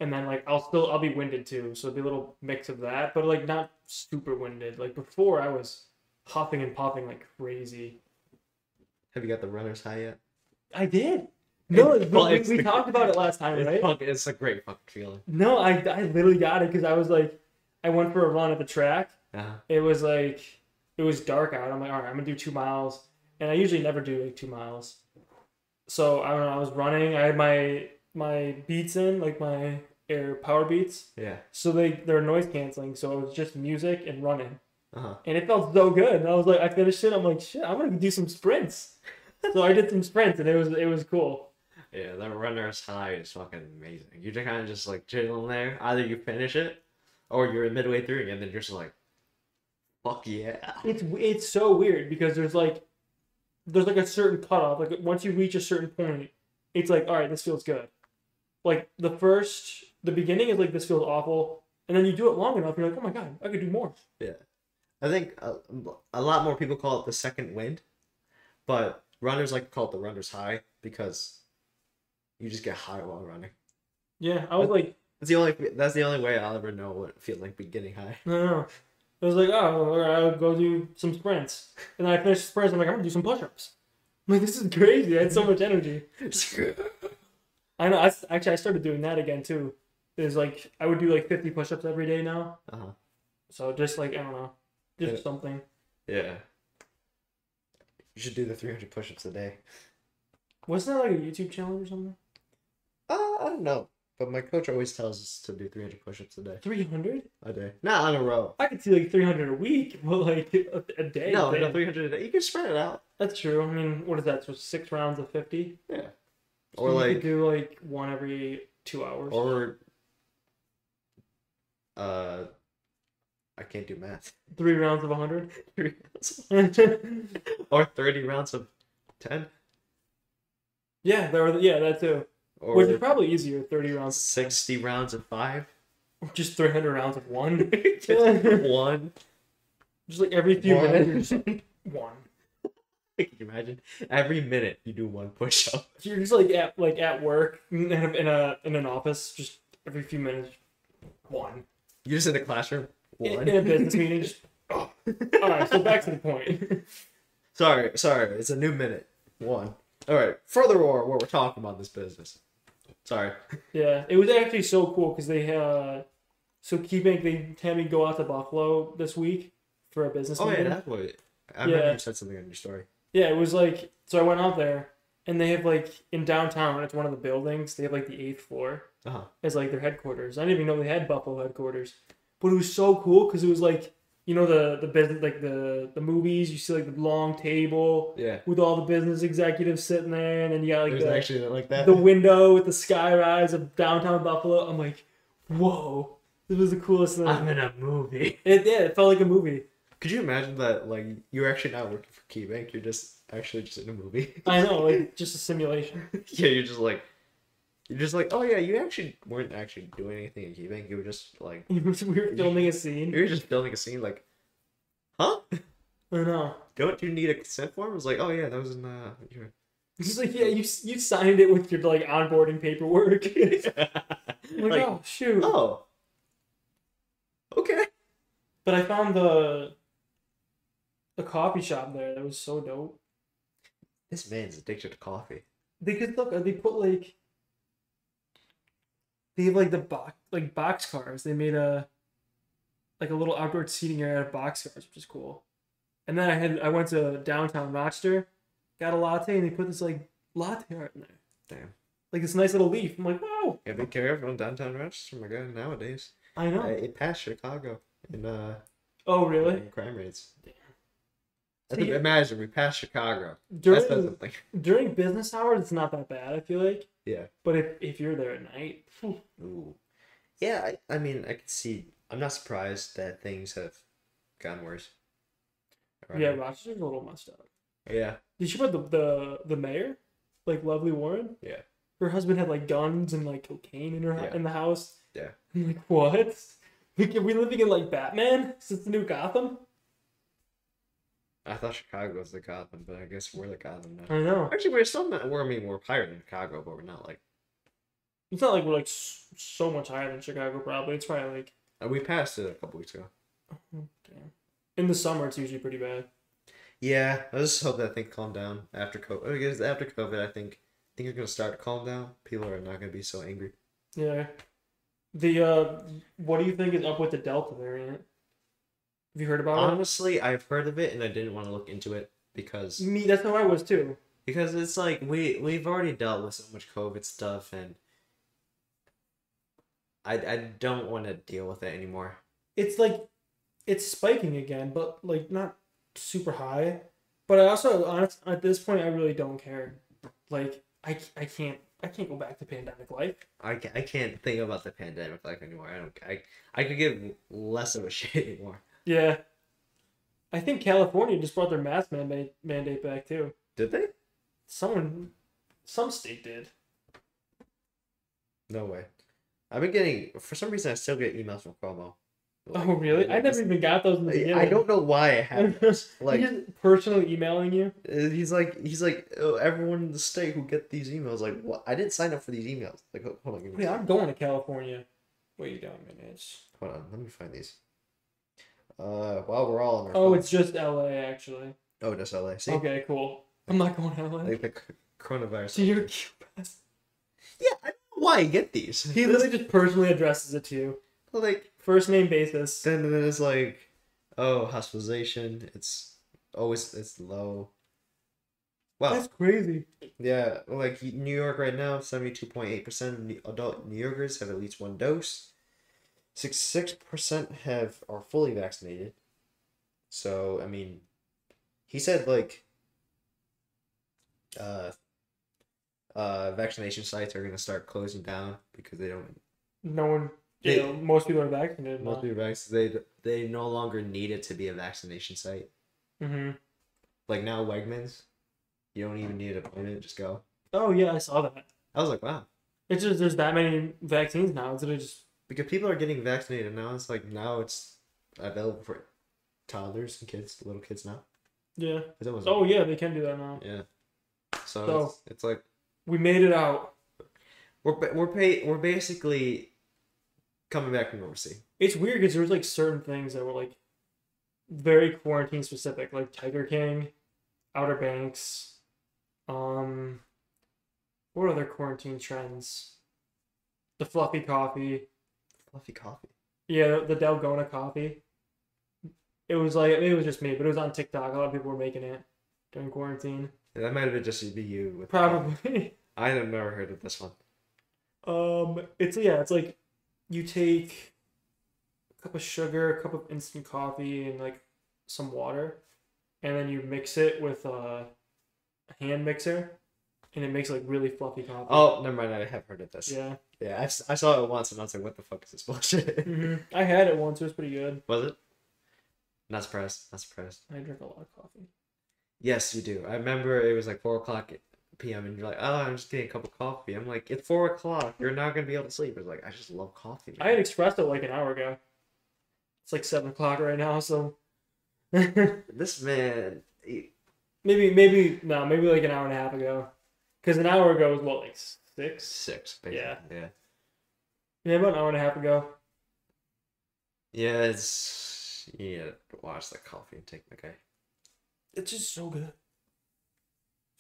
B: And then like I'll still I'll be winded too, so it'll be a little mix of that, but like not super winded. Like before I was hopping and popping like crazy.
A: Have you got the runner's high yet?
B: I did. No,
A: It's-
B: we,
A: well,
B: we, we
A: the-
B: talked about it last time,
A: It's,
B: right?
A: fun- it's a great fucking feeling.
B: No, I, I literally got it because I was like, I went for a run at the track.
A: Uh-huh.
B: It was like, it was dark out. I'm like, all right, I'm gonna do two miles, and I usually never do like two miles. So I don't know. I was running. I had my my beats in, like my air power beats.
A: Yeah.
B: So they they're noise canceling. So it was just music and running,
A: Uh huh.
B: and it felt so good. And I was like, I finished it. I'm like, shit, I'm gonna do some sprints. So I did some sprints, and it was it was cool.
A: Yeah, that runner's high is fucking amazing. You're just kind of just like chilling there. Either you finish it, or you're midway through and then you're just like, fuck yeah.
B: it's it's so weird because there's like there's like a certain cutoff. Like once you reach a certain point, it's like all right, this feels good. Like the first, the beginning is like this feels awful, and then you do it long enough, you're like, oh my god, I could do more.
A: Yeah, I think a, a lot more people call it the second wind, but runners like to call it the runner's high because You just get high while running.
B: Yeah, I was like,
A: That's the only. That's the only way I'll ever know what it feels like be getting high.
B: no, no. I was like, oh, all right, I'll go do some sprints. And then I finished the sprints. I'm like, I'm gonna do some push-ups. I'm like, this is crazy. I had so much energy. I know. I actually I started doing that again too. Is like I would do like 50 push-ups every day now.
A: uh-huh.
B: So just like I don't know, just
A: Yeah.
B: something.
A: Yeah. You should do the 300 push-ups a day.
B: Wasn't that like a YouTube challenge or something?
A: Uh, I don't know, but my coach always tells us to do 300 push-ups a day.
B: 300?
A: A day, not on a row.
B: I could see like 300 a week, but like a, a day.
A: No, no, 300 a day. You can spread it out.
B: That's true. I mean, what is that? So six rounds of 50.
A: Yeah.
B: So
A: Or like,
B: do like one every two hours.
A: or uh, I can't do math.
B: Three rounds of 100.
A: Three rounds. or 30 rounds of 10.
B: yeah, there were, yeah, that too.
A: Or
B: Which is probably easier. 30 rounds.
A: 60 rounds of 5.
B: Of, just 300 rounds of one.
A: Just one.
B: just like every few
A: One.
B: minutes. One.
A: Can you imagine? Every minute you do one push up.
B: So you're just like at like at work in a in a in an office, just every few minutes, one.
A: You're just in the classroom. One.
B: in a business meeting, just. Oh. All right, so back to the point.
A: Sorry, sorry. It's a new minute. One. All right. Furthermore, what we're talking about this business. Sorry.
B: Yeah, it was actually so cool because they uh, so KeyBank they had me go out to Buffalo this week for a business
A: Oh yeah,
B: meeting.
A: that's what. I
B: Yeah.
A: remember you said something on your story.
B: Yeah, it was like so I went out there and they have like in downtown. It's one of the buildings. They have like the eighth floor
A: Uh huh.
B: as like their headquarters. I didn't even know they had Buffalo headquarters, but it was so cool because it was like you know the the business like the the movies. You see like the long table
A: Yeah.
B: with all the business executives sitting there, and then you got like
A: It was
B: the,
A: actually like that.
B: the window with the skyrise of downtown Buffalo. I'm like, whoa, this was the coolest thing.
A: I'm in a movie.
B: It yeah, it felt like a movie.
A: Could you imagine that? Like you're actually not working for KeyBank. You're just actually just in a movie.
B: I know, like just a simulation.
A: yeah. You're just like. You're just like, oh yeah, you actually weren't actually doing anything in KeyBank. You were just like,
B: we were filming a scene.
A: you were just filming a scene. Like, huh?
B: I know.
A: Don't you need a consent form? Was like, oh yeah, that was in uh. Your...
B: He's like, yeah, you you signed it with your like onboarding paperwork. I'm like,
A: Like,
B: oh shoot.
A: oh. Okay.
B: But I found the the coffee shop there. That was so dope.
A: This man's addicted to coffee.
B: They could look. They put like they have like the box like box cars. They made a like a little outdoor seating area out of box cars, which is cool. And then I had I went to downtown Rochester, got a latte, and they put this like latte art in there,
A: Damn.
B: like this nice little leaf. I'm like, wow,
A: Yeah, be careful in downtown Rochester, my God, nowadays.
B: I know.
A: Uh, it passed Chicago in uh
B: oh really?
A: in crime rates.
B: Damn.
A: That's Imagine we passed Chicago.
B: During during business hours, it's not that bad. I feel like,
A: Yeah.
B: but if if you're there at night,
A: Ooh. Yeah, I, I mean, I can see. I'm not surprised that things have gotten worse. around
B: yeah. Rochester's a little messed up.
A: Yeah.
B: Did you put the the the mayor, like Lovely Warren?
A: Yeah.
B: Her husband had like guns and like cocaine in her
A: Yeah.
B: in the house.
A: Yeah.
B: I'm like, what? Like, are we living in like Batman? Is this the new Gotham?
A: I thought Chicago was the Gotham, but I guess we're the Gotham now.
B: I know.
A: Actually, we're still not. We're I mean, we're higher than Chicago, but we're not like.
B: It's not like we're like so much higher than Chicago. Probably it's probably like
A: Uh, we passed it a couple weeks ago.
B: damn. In the summer, it's usually pretty bad.
A: Yeah, I just hope that thing calm down after COVID. I guess after COVID, I think things are gonna start to calm down. People are not gonna be so angry.
B: Yeah. The uh, what do you think is up with the Delta variant? Have you heard about
A: Honestly, I've heard of it and I didn't want to look into it because?
B: Me, that's how I was too.
A: because it's like we we've already dealt with so much COVID stuff and I I don't want to deal with it anymore.
B: it's like it's spiking again, but like not super high. But I also, honest, at this point, I really don't care. Like I, I can't, I can't go back to pandemic life.
A: I, I can't think about the pandemic life anymore. I don't I I could give less of a shit anymore.
B: Yeah, I think California just brought their mask mandate mandate back too.
A: Did they?
B: Someone, some state did.
A: No way. I've been getting for some reason I still get emails from Cuomo.
B: Oh really? I never even got those in the beginning.
A: I don't know why I have this. Like
B: He's personally emailing you.
A: uh, he's like he's like oh, everyone in the state who get these emails like what I didn't sign up for these emails. Like hold on, a
B: I'm going to California. What are Wait a minute.
A: hold on, let me find these. Uh, while we're all on our
B: Oh, it's just LA actually.
A: oh just LA. See,
B: Okay, cool. I'm not going to LA.
A: like the c- coronavirus.
B: So you're a cute.
A: yeah, I don't know why I get these.
B: He literally just personally addresses it to you.
A: like
B: First name basis.
A: then then it's like oh hospitalization. It's always it's low. Wow.
B: That's crazy.
A: Yeah, like New York right now, seventy-two point eight percent of adult New Yorkers have at least one dose. Six percent have are fully vaccinated. So I mean, he said like, uh, uh, vaccination sites are gonna start closing down because they don't.
B: No one, you know, most people are vaccinated.
A: Most people are vaccinated. they they no longer need it to be a vaccination site.
B: hmm
A: Like now, Wegmans, you don't even need an appointment, just go.
B: Oh yeah, I saw that.
A: I was like, wow.
B: It's just there's that many vaccines now. Instead of just
A: because people are getting vaccinated now. It's like now it's available for toddlers and kids, little kids now.
B: yeah. Oh yeah, they can do that now.
A: yeah. So,
B: So-
A: it's, it's like
B: We made it out.
A: we're we're pay, we're basically coming back from normalcy.
B: It's weird because there was like certain things that were like very quarantine specific, like Tiger King, Outer Banks, um, what other quarantine trends? The fluffy coffee.
A: Fluffy coffee.
B: Yeah, the, Dalgona coffee. It was like it was just me, but it was on TikTok. A lot of people were making it during quarantine.
A: That might have been just be you. With
B: Probably.
A: I have never heard of this one.
B: Um, it's yeah, it's like you take a cup of sugar, a cup of instant coffee, and like some water, and then you mix it with a hand mixer, and it makes like really fluffy coffee.
A: Oh, never mind. I have heard of this.
B: yeah.
A: Yeah, I saw it once and I was like, what the fuck is this bullshit?
B: hmm I had it once. It was pretty good.
A: was it? Not surprised. Not surprised.
B: I drink a lot of coffee.
A: Yes, you do. I remember it was like four o'clock p.m. and you're like, "Oh, I'm just getting a cup of coffee." I'm like, "It's four o'clock. You're not gonna be able to sleep." It's like I just love coffee.
B: I had espresso like an hour ago. It's like seven o'clock right now, so
A: this man. he-
B: maybe no, maybe like an hour and a half ago, because an hour ago was what like six.
A: six. Basically.
B: Yeah.
A: yeah,
B: Yeah, about an hour and a half ago.
A: yeah. It's you need to watch the coffee and take okay.
B: It's just so good.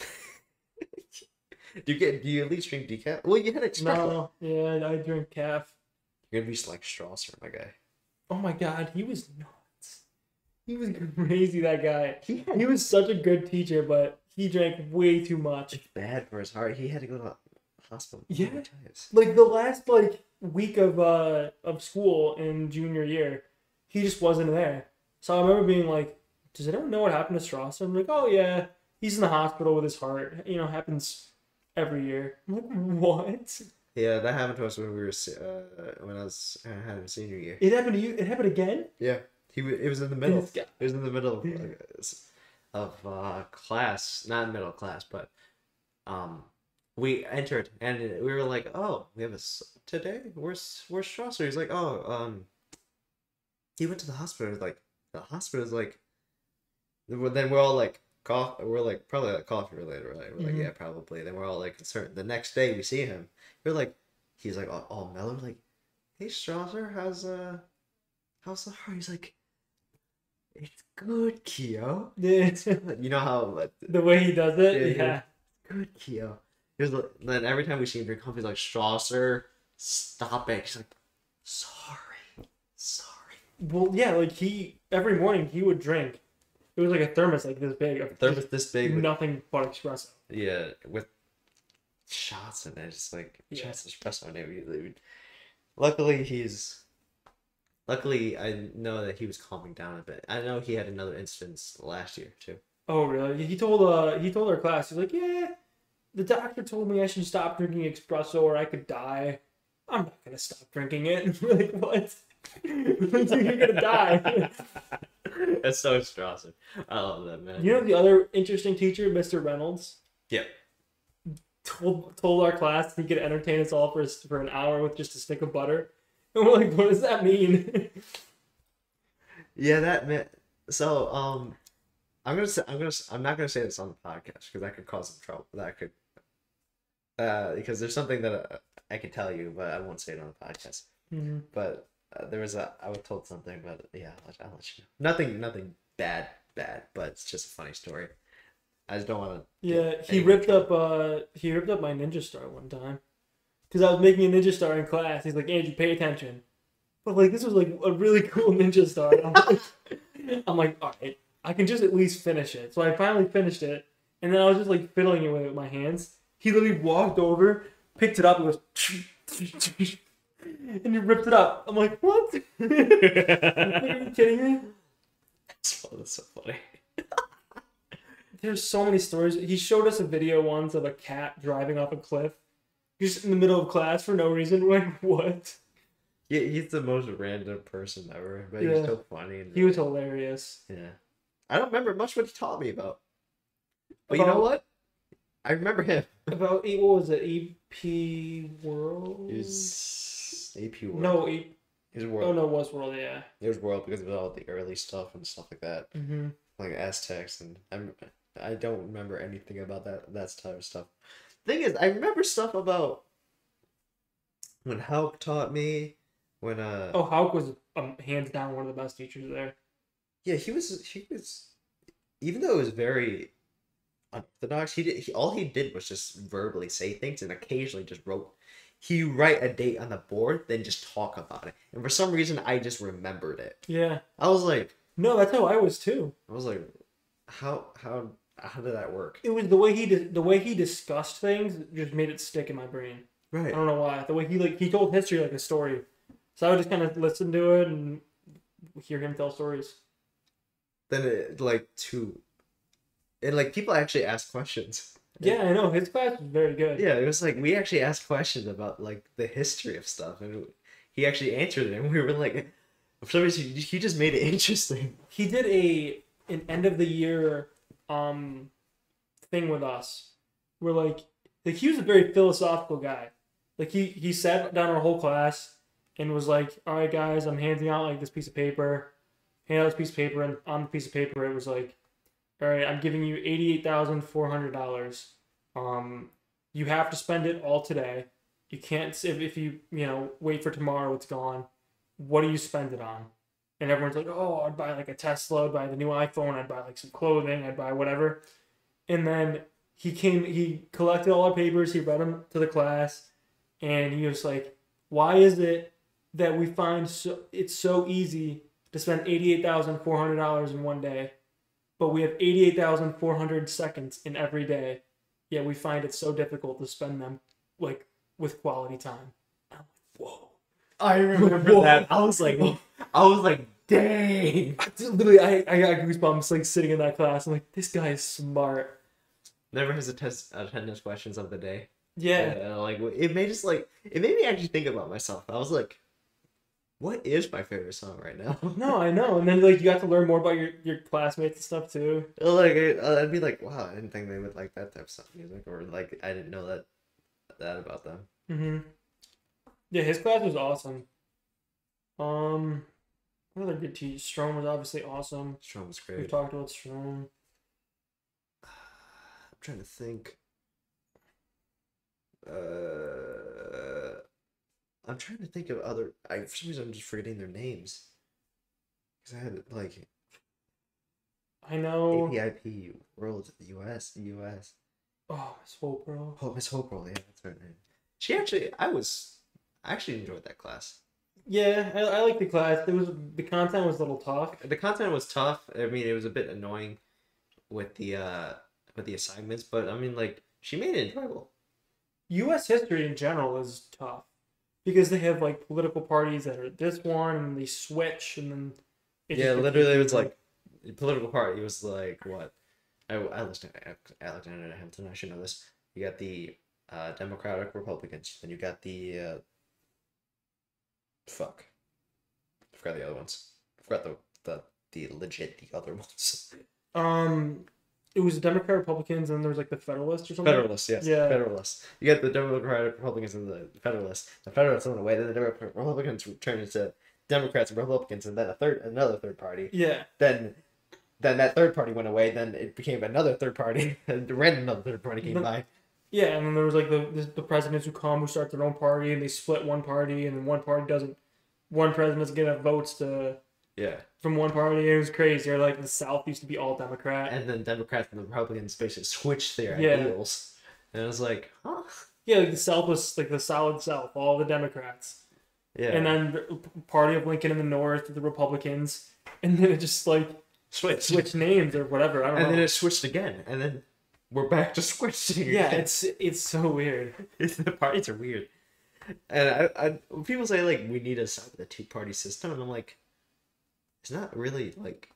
A: Do you get? Do you at least drink decaf? Well, you had espresso.
B: No, yeah, I drink calf.
A: You're gonna be like Strasser, my guy.
B: Oh my god, he was nuts. He was crazy. That guy.
A: He
B: He was such a good teacher, but he drank way too much.
A: It's bad for his heart. He had to go to the hospital.
B: Yeah.
A: many times.
B: Like the last like week of uh of school in junior year, he just wasn't there. So I remember being like, "Does anyone know what happened to Strasser?" I'm like, "Oh yeah, he's in the hospital with his heart. You know, happens every year." I'm like, "What?"
A: Yeah, that happened to us when we were uh, when I was I had a senior year.
B: It happened to you. It happened again.
A: Yeah, he wa- it was in the middle.
B: This.
A: It was in the middle of, like, s- of uh, class, not middle class, but um, we entered and we were like, "Oh, we have a today. Where's where's Strasser?" He's like, "Oh, um, he went to the hospital." Like the hospital is like, then we're- all like, cough. We're like probably like coffee related, right? We're like,
B: Mhm.
A: yeah, probably. Then we're all like concerned. The next day we see him. We're like, he's like all, all mellow, like, "Hey, Strasser, how's uh, how's the heart?" He's like. It's good, Keo.
B: Yeah.
A: You know how like,
B: the way he does it,
A: Yeah,
B: yeah.
A: good, Keo. Here's the, then every time we see him drink coffee, he's like Strasser, stop it. He's like, sorry, sorry.
B: Well, yeah, like he every morning he would drink. It was like a thermos like this big of
A: Thermos this big, with,
B: nothing but espresso.
A: yeah, with shots in it, just like
B: Yeah.
A: shots of espresso in it. We- we- Luckily, he's. Luckily, I know that he was calming down a bit. I know he had another instance last year too.
B: Oh really? He told uh he told our class he's like yeah, the doctor told me I should stop drinking espresso or I could die. I'm not gonna stop drinking it. Like what? You're gonna die.
A: That's so Strasser. I love that man.
B: you know the other interesting teacher, Mr. Reynolds,
A: Yeah.
B: told told our class he could entertain us all for for an hour with just a stick of butter. And we're like, what does that mean?
A: Yeah, that man. So, um, I'm gonna say I'm gonna I'm not gonna say this on the podcast because that could cause some trouble. That could, uh, because there's something that uh, I can tell you, but I won't say it on the podcast.
B: Mhm.
A: But uh, there was a I was told something, but yeah, I'll, I'll let you know. Nothing, nothing bad, bad, but it's just a funny story. I just don't want to.
B: Yeah, he ripped up uh he ripped up my ninja star one time. Cause I was making a ninja star in class. He's like, Andrew, pay attention. But like this was like a really cool ninja star. I'm like, I'm like, all right, I can just at least finish it. So I finally finished it, and then I was just like fiddling it with, with my hands. He literally walked over, picked it up, and goes, and he ripped it up. I'm like, what? Are you kidding me?
A: That's, that's so funny.
B: There's so many stories. He showed us a video once of a cat driving off a cliff, just in the middle of class for no reason. We're like, what?
A: Yeah, he's the most random person ever, but
B: Yeah.
A: he's so funny. And
B: He was hilarious.
A: Yeah. I don't remember much what he taught me about. But you know what? I remember him.
B: About what was it? AP World?
A: He was AP World.
B: No, E-
A: He was
B: oh
A: World.
B: no, it was World. Yeah.
A: It was World because of all the early stuff and stuff like that,
B: Mm-hmm.
A: like Aztecs, and I'm I don't remember anything about that that type of stuff. Thing is, I remember stuff about when Hulk taught me. When uh
B: Oh, Hauk was um, hands down one of the best teachers there.
A: yeah he was he was even though it was very unorthodox he did he, all he did was just verbally say things and occasionally just wrote he write a date on the board then just talk about it and for some reason i just remembered it
B: Yeah.
A: i was like
B: No, that's how I was too.
A: i was like how how how did that work
B: It was the way he the way he discussed things just made it stick in my brain.
A: Right.
B: I don't know why. The way he like he told history like a story, so I would just kind of listen to it and hear him tell stories.
A: then it like to and like people actually ask questions
B: Yeah, I know his class was very good.
A: yeah it was like we actually asked questions about like the history of stuff and he actually answered it and we were like for some reason he he just made it interesting
B: he did a an end of the year um thing with us. Where like like he was a very philosophical guy. Like he he sat down our whole class and was like all right guys i'm handing out like this piece of paper. Hand out this piece of paper and on the piece of paper. It was like all right i'm giving you $88400 um you have to spend it all today. You can't if, if you you know wait for tomorrow it's gone. What do you spend it on and everyone's like, "Oh, I'd buy like a Tesla, I'd buy the new iPhone, I'd buy like some clothing, I'd buy whatever." And then he came, he collected all our papers, he read them to the class, and he was like, "Why is it that we find so it's so easy to spend eighty-eight thousand four hundred dollars in one day, but we have eighty-eight thousand four hundred seconds in every day, yet we find it so difficult to spend them like with quality time?" I'm like, "Whoa."
A: I remember
B: Whoa.
A: that. I was like, I was like, dang.
B: Literally, I, I got goosebumps like sitting in that class. I'm like, this guy is smart.
A: Never has a test attendance questions of the day.
B: Yeah.
A: Uh, like it made us like it made me actually think about myself. I was like, what is my favorite song right now?
B: No, I know. And then like you got to learn more about your, your classmates and stuff too.
A: like I- I'd be like, wow, I didn't think they would like that type of stuff music, or like I didn't know that that about them.
B: Mm-hmm. Yeah, his class was awesome. Um, another good teachers? Strom was obviously awesome.
A: Strom was great.
B: We've talked about Strom.
A: I'm trying to think. Uh, I'm trying to think of other. I for some reason I'm just forgetting their names. Cause I had like
B: I know.
A: APIP World US the US.
B: Oh, Miss Hope, bro.
A: Oh, Miss Hope Roll, yeah, that's her name. She actually, I was, I actually enjoyed that class.
B: Yeah, I, I like the class. It was the content was a little tough.
A: The content was tough. I mean, it was a bit annoying with the uh with the assignments, but I mean, like she made it enjoyable.
B: U.S. history in general is tough because they have like political parties that are this one and they switch and then
A: yeah, literally, it was like political party was like what? I I listened to Alexander Hamilton. I should know this. You got the uh, Democratic Republicans, then you got the uh, fuck. I forgot the other ones. I forgot the the the legit the other ones.
B: um, it was Democrat Republicans and there was like the Federalists or something.
A: Federalists, yes.
B: Yeah.
A: Federalists. You got the Democrat Republicans and the Federalists. The Federalists went away, then the Democrat Republicans turned into Democrats and Republicans, and then a third, another third party.
B: Yeah.
A: Then, then that third party went away. Then it became another third party, and random another third party came
B: But-
A: by.
B: Yeah, and then there was like the, the the presidents who come who start their own party and they split one party and then one party doesn't one president doesn't get enough votes to
A: Yeah.
B: from one party. It was crazy. Or like the South used to be all Democrat.
A: And then Democrats and the Republicans basically switched their
B: Yeah.
A: ideals, and it was like, huh?
B: yeah, like the South was like the solid South, all the Democrats.
A: Yeah.
B: And then the party of Lincoln in the North, the Republicans, and then it just like
A: switch.
B: switched names or whatever. I don't know.
A: And
B: know.
A: then it switched again, and then we're back to switching.
B: yeah, it's it's so weird.
A: the parties are weird. And I, I, when people say like we need to stop the two party system, and I'm like, it's not really like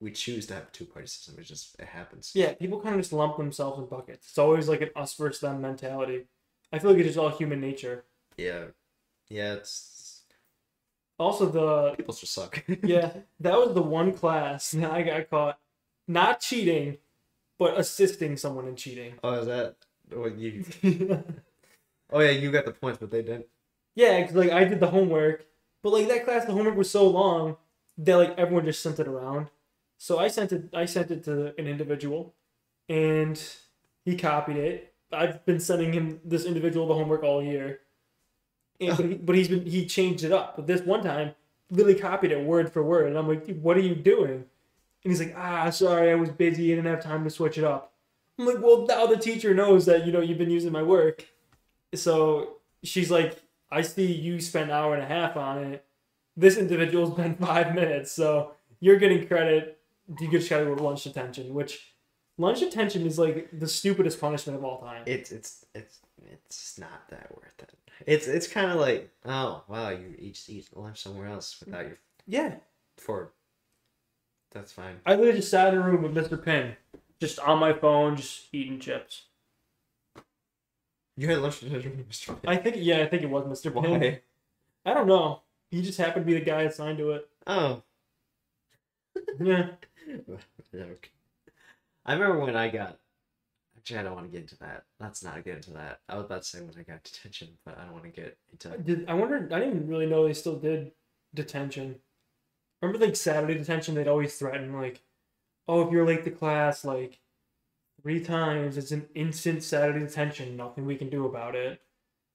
A: we choose to have a two party system. It just it happens.
B: Yeah, people kind of just lump themselves in buckets. It's always like an us versus them mentality. I feel like it's just all human nature.
A: Yeah, yeah. It's
B: Also, the
A: people just suck.
B: yeah, that was the one class that I got caught not cheating, but assisting someone in cheating.
A: oh, is that? Oh, you.
B: yeah,
A: Oh yeah, you got the points, but they didn't.
B: because like I did the homework, but like that class, the homework was so long that like everyone just sent it around. So I sent it. I sent it to an individual, and he copied it. I've been sending him this individual the homework all year, and, but, he, but he's been he changed it up. But this one time, literally copied it word for word, and I'm like, "What are you doing?" And he's like, "Ah, sorry, I was busy. I didn't have time to switch it up." I'm like, "Well, now the teacher knows that you know you've been using my work." So she's like, "I see you spent an hour and a half on it. This individual spent five minutes, so you're getting credit. You get go to lunch detention, which." Lunch detention is like the stupidest punishment of all time.
A: It's it's it's it's not that worth it. It's it's kind of like oh wow you each eat lunch somewhere else without your
B: yeah,
A: for. That's fine.
B: I literally just sat in a room with Mr. Pin, just on my phone, just eating chips.
A: You had lunch with Mr.
B: I think, yeah, I think it was Mr. Pin.
A: Why?
B: I don't know. He just happened to be the guy assigned to it.
A: Oh.
B: Yeah.
A: Joke. I remember when I got. Actually, I don't want to get into that. Let's not get into that. I was about to say when I got detention, but I don't want to get into.
B: Did I wonder? I didn't even really know they still did detention. Remember, like Saturday detention, they'd always threaten like, "Oh, if you're late to class, like three times, it's an instant Saturday detention. Nothing we can do about it."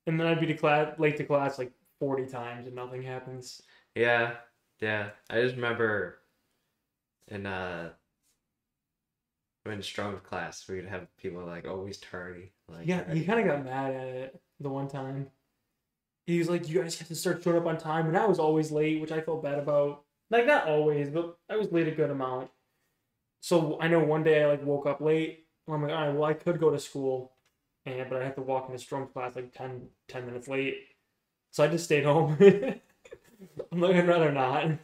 B: And then I'd be to class late to class like forty times, and nothing happens.
A: Yeah, yeah. I just remember in uh in Strong's class, we'd have people like always tardy. Like
B: Yeah, he kind of got mad at it the one time. He was like, "You guys have to start showing up on time," and I was always late, which I felt bad about. Like not always, but I was late a good amount. So I know one day I like woke up late. And I'm like, all right, well I could go to school, and but I have to walk into Strong's class like 10, 10 minutes late. So I just stayed home. I'm like, I'd rather not.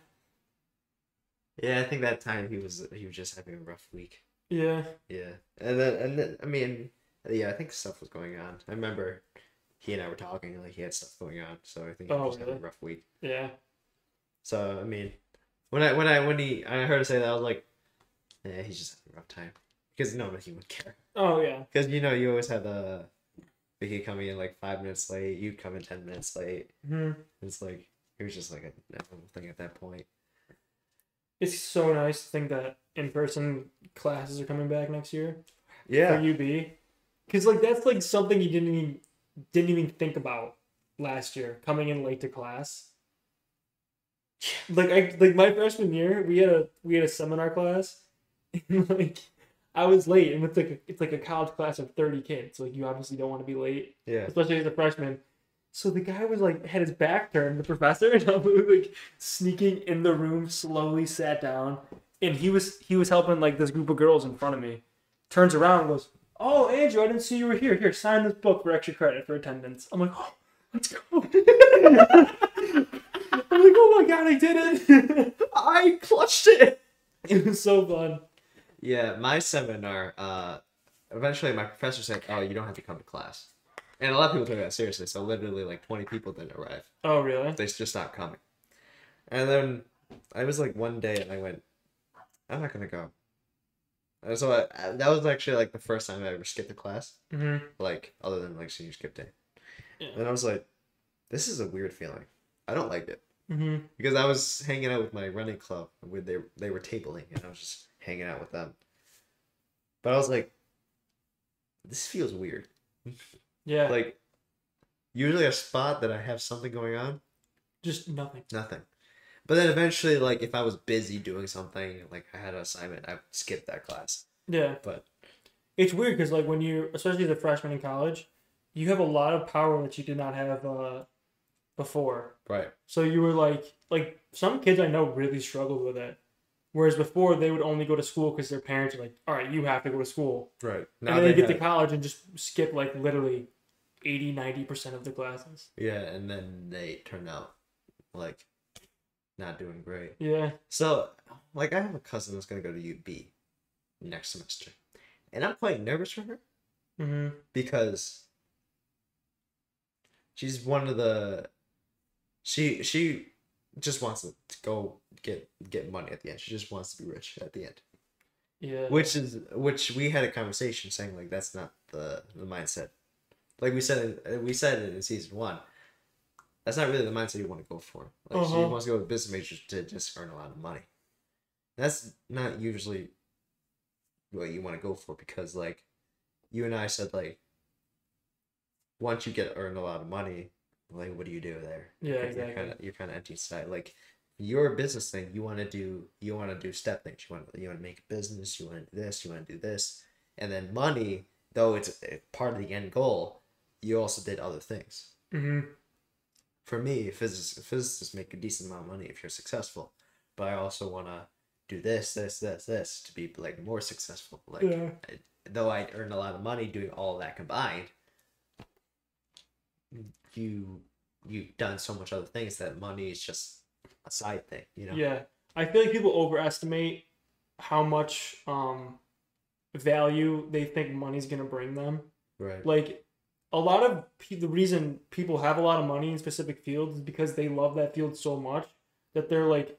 A: Yeah, I think that time he was he was just having a rough week.
B: Yeah.
A: Yeah, and then and then I mean, yeah, I think stuff was going on. I remember he and I were talking like he had stuff going on, so I think he
B: Oh,
A: was having a rough week.
B: Yeah.
A: So I mean, when I when I when he I heard her say that I was like, yeah, he's just having a rough time because no one he would care
B: Oh yeah.
A: because you know you always had the Vicky coming in like five minutes late, you come in ten minutes late.
B: hmm
A: It's like it was just like a normal thing at that point.
B: It's so nice to think that in person classes are coming back next year. for
A: Yeah,
B: UB, because like that's like something you didn't even didn't even think about last year coming in late to class. Like I like my freshman year, we had a we had a seminar class, and like I was late, and it's like a, it's like a college class of thirty kids. Like you obviously don't want to be late,
A: yeah.
B: especially as a freshman. So the guy was like had his back turned, the professor, and I was like sneaking in the room, slowly sat down, and he was he was helping like this group of girls in front of me. Turns around, and goes, "Oh, Andrew, I didn't see you were here. Here, sign this book for extra credit for attendance." I'm like, "Oh, let's go." Like, "Oh my god, I did it!"
A: I clutched it.
B: it was so fun.
A: Yeah, my seminar. Uh, eventually, my professor said, "Oh, you don't have to come to class," and a lot of people took that seriously. So literally, like twenty people didn't arrive.
B: Oh really?
A: They just stopped coming. And then I was like one day, and I went, "I'm not gonna go." And so I, that was actually like the first time I ever skipped a class,
B: hmm
A: like other than like senior skip day.
B: Yeah.
A: And I was like, "This is a weird feeling." I don't like it
B: Mm-hmm.
A: because I was hanging out with my running club where they they were tabling and I was just hanging out with them. But I was like, this feels weird.
B: Yeah.
A: Like, usually a spot that I have something going on,
B: just nothing.
A: nothing. But then eventually, like if I was busy doing something, like I had an assignment, I would skip that class.
B: Yeah.
A: But
B: It's weird because like when you, especially the freshman in college, you have a lot of power that you did not have uh, before.
A: right,
B: So you were like, like some kids I know really struggled with it. Whereas before they would only go to school because their parents are like, all right, you have to go to school.
A: right.
B: and then they, get to college and just skip like literally 80, 90% of the classes.
A: yeah, and then they turn out like not doing great.
B: Yeah.
A: So, like, I have a cousin that's gonna go to UB next semester, and I'm quite nervous for her
B: Mm-hmm.
A: because she's one of the she she just wants to go get get money at the end. She just wants to be rich at the end.
B: Yeah.
A: Which is which we had a conversation saying like that's not the the mindset. Like we said we said it in season one. That's not really the mindset you want to go for. Like she
B: Uh-huh.
A: wants to go with business majors to just earn a lot of money. That's not usually what you want to go for because like you and I said like once you get earn a lot of money, like what do you do there?
B: Yeah, exactly.
A: You're kind of you're kind of empty side Like your business thing, you want to do you want to do step things. You want you want to make a business. You want to do this. You want to do this, and then money, though it's part of the end goal, you also did other things.
B: Mm-hmm.
A: For me, physicists physicists make a decent amount of money if you're successful, but I also want to do this, this, this, this to be like more successful. Like
B: Yeah.
A: though I earn a lot of money doing all that combined, you you've done so much other things that money is just a side thing, you know.
B: Yeah. I feel like people overestimate how much um value they think money's gonna bring them.
A: Right.
B: Like a lot of pe- the reason people have a lot of money in specific fields is because they love that field so much that they're like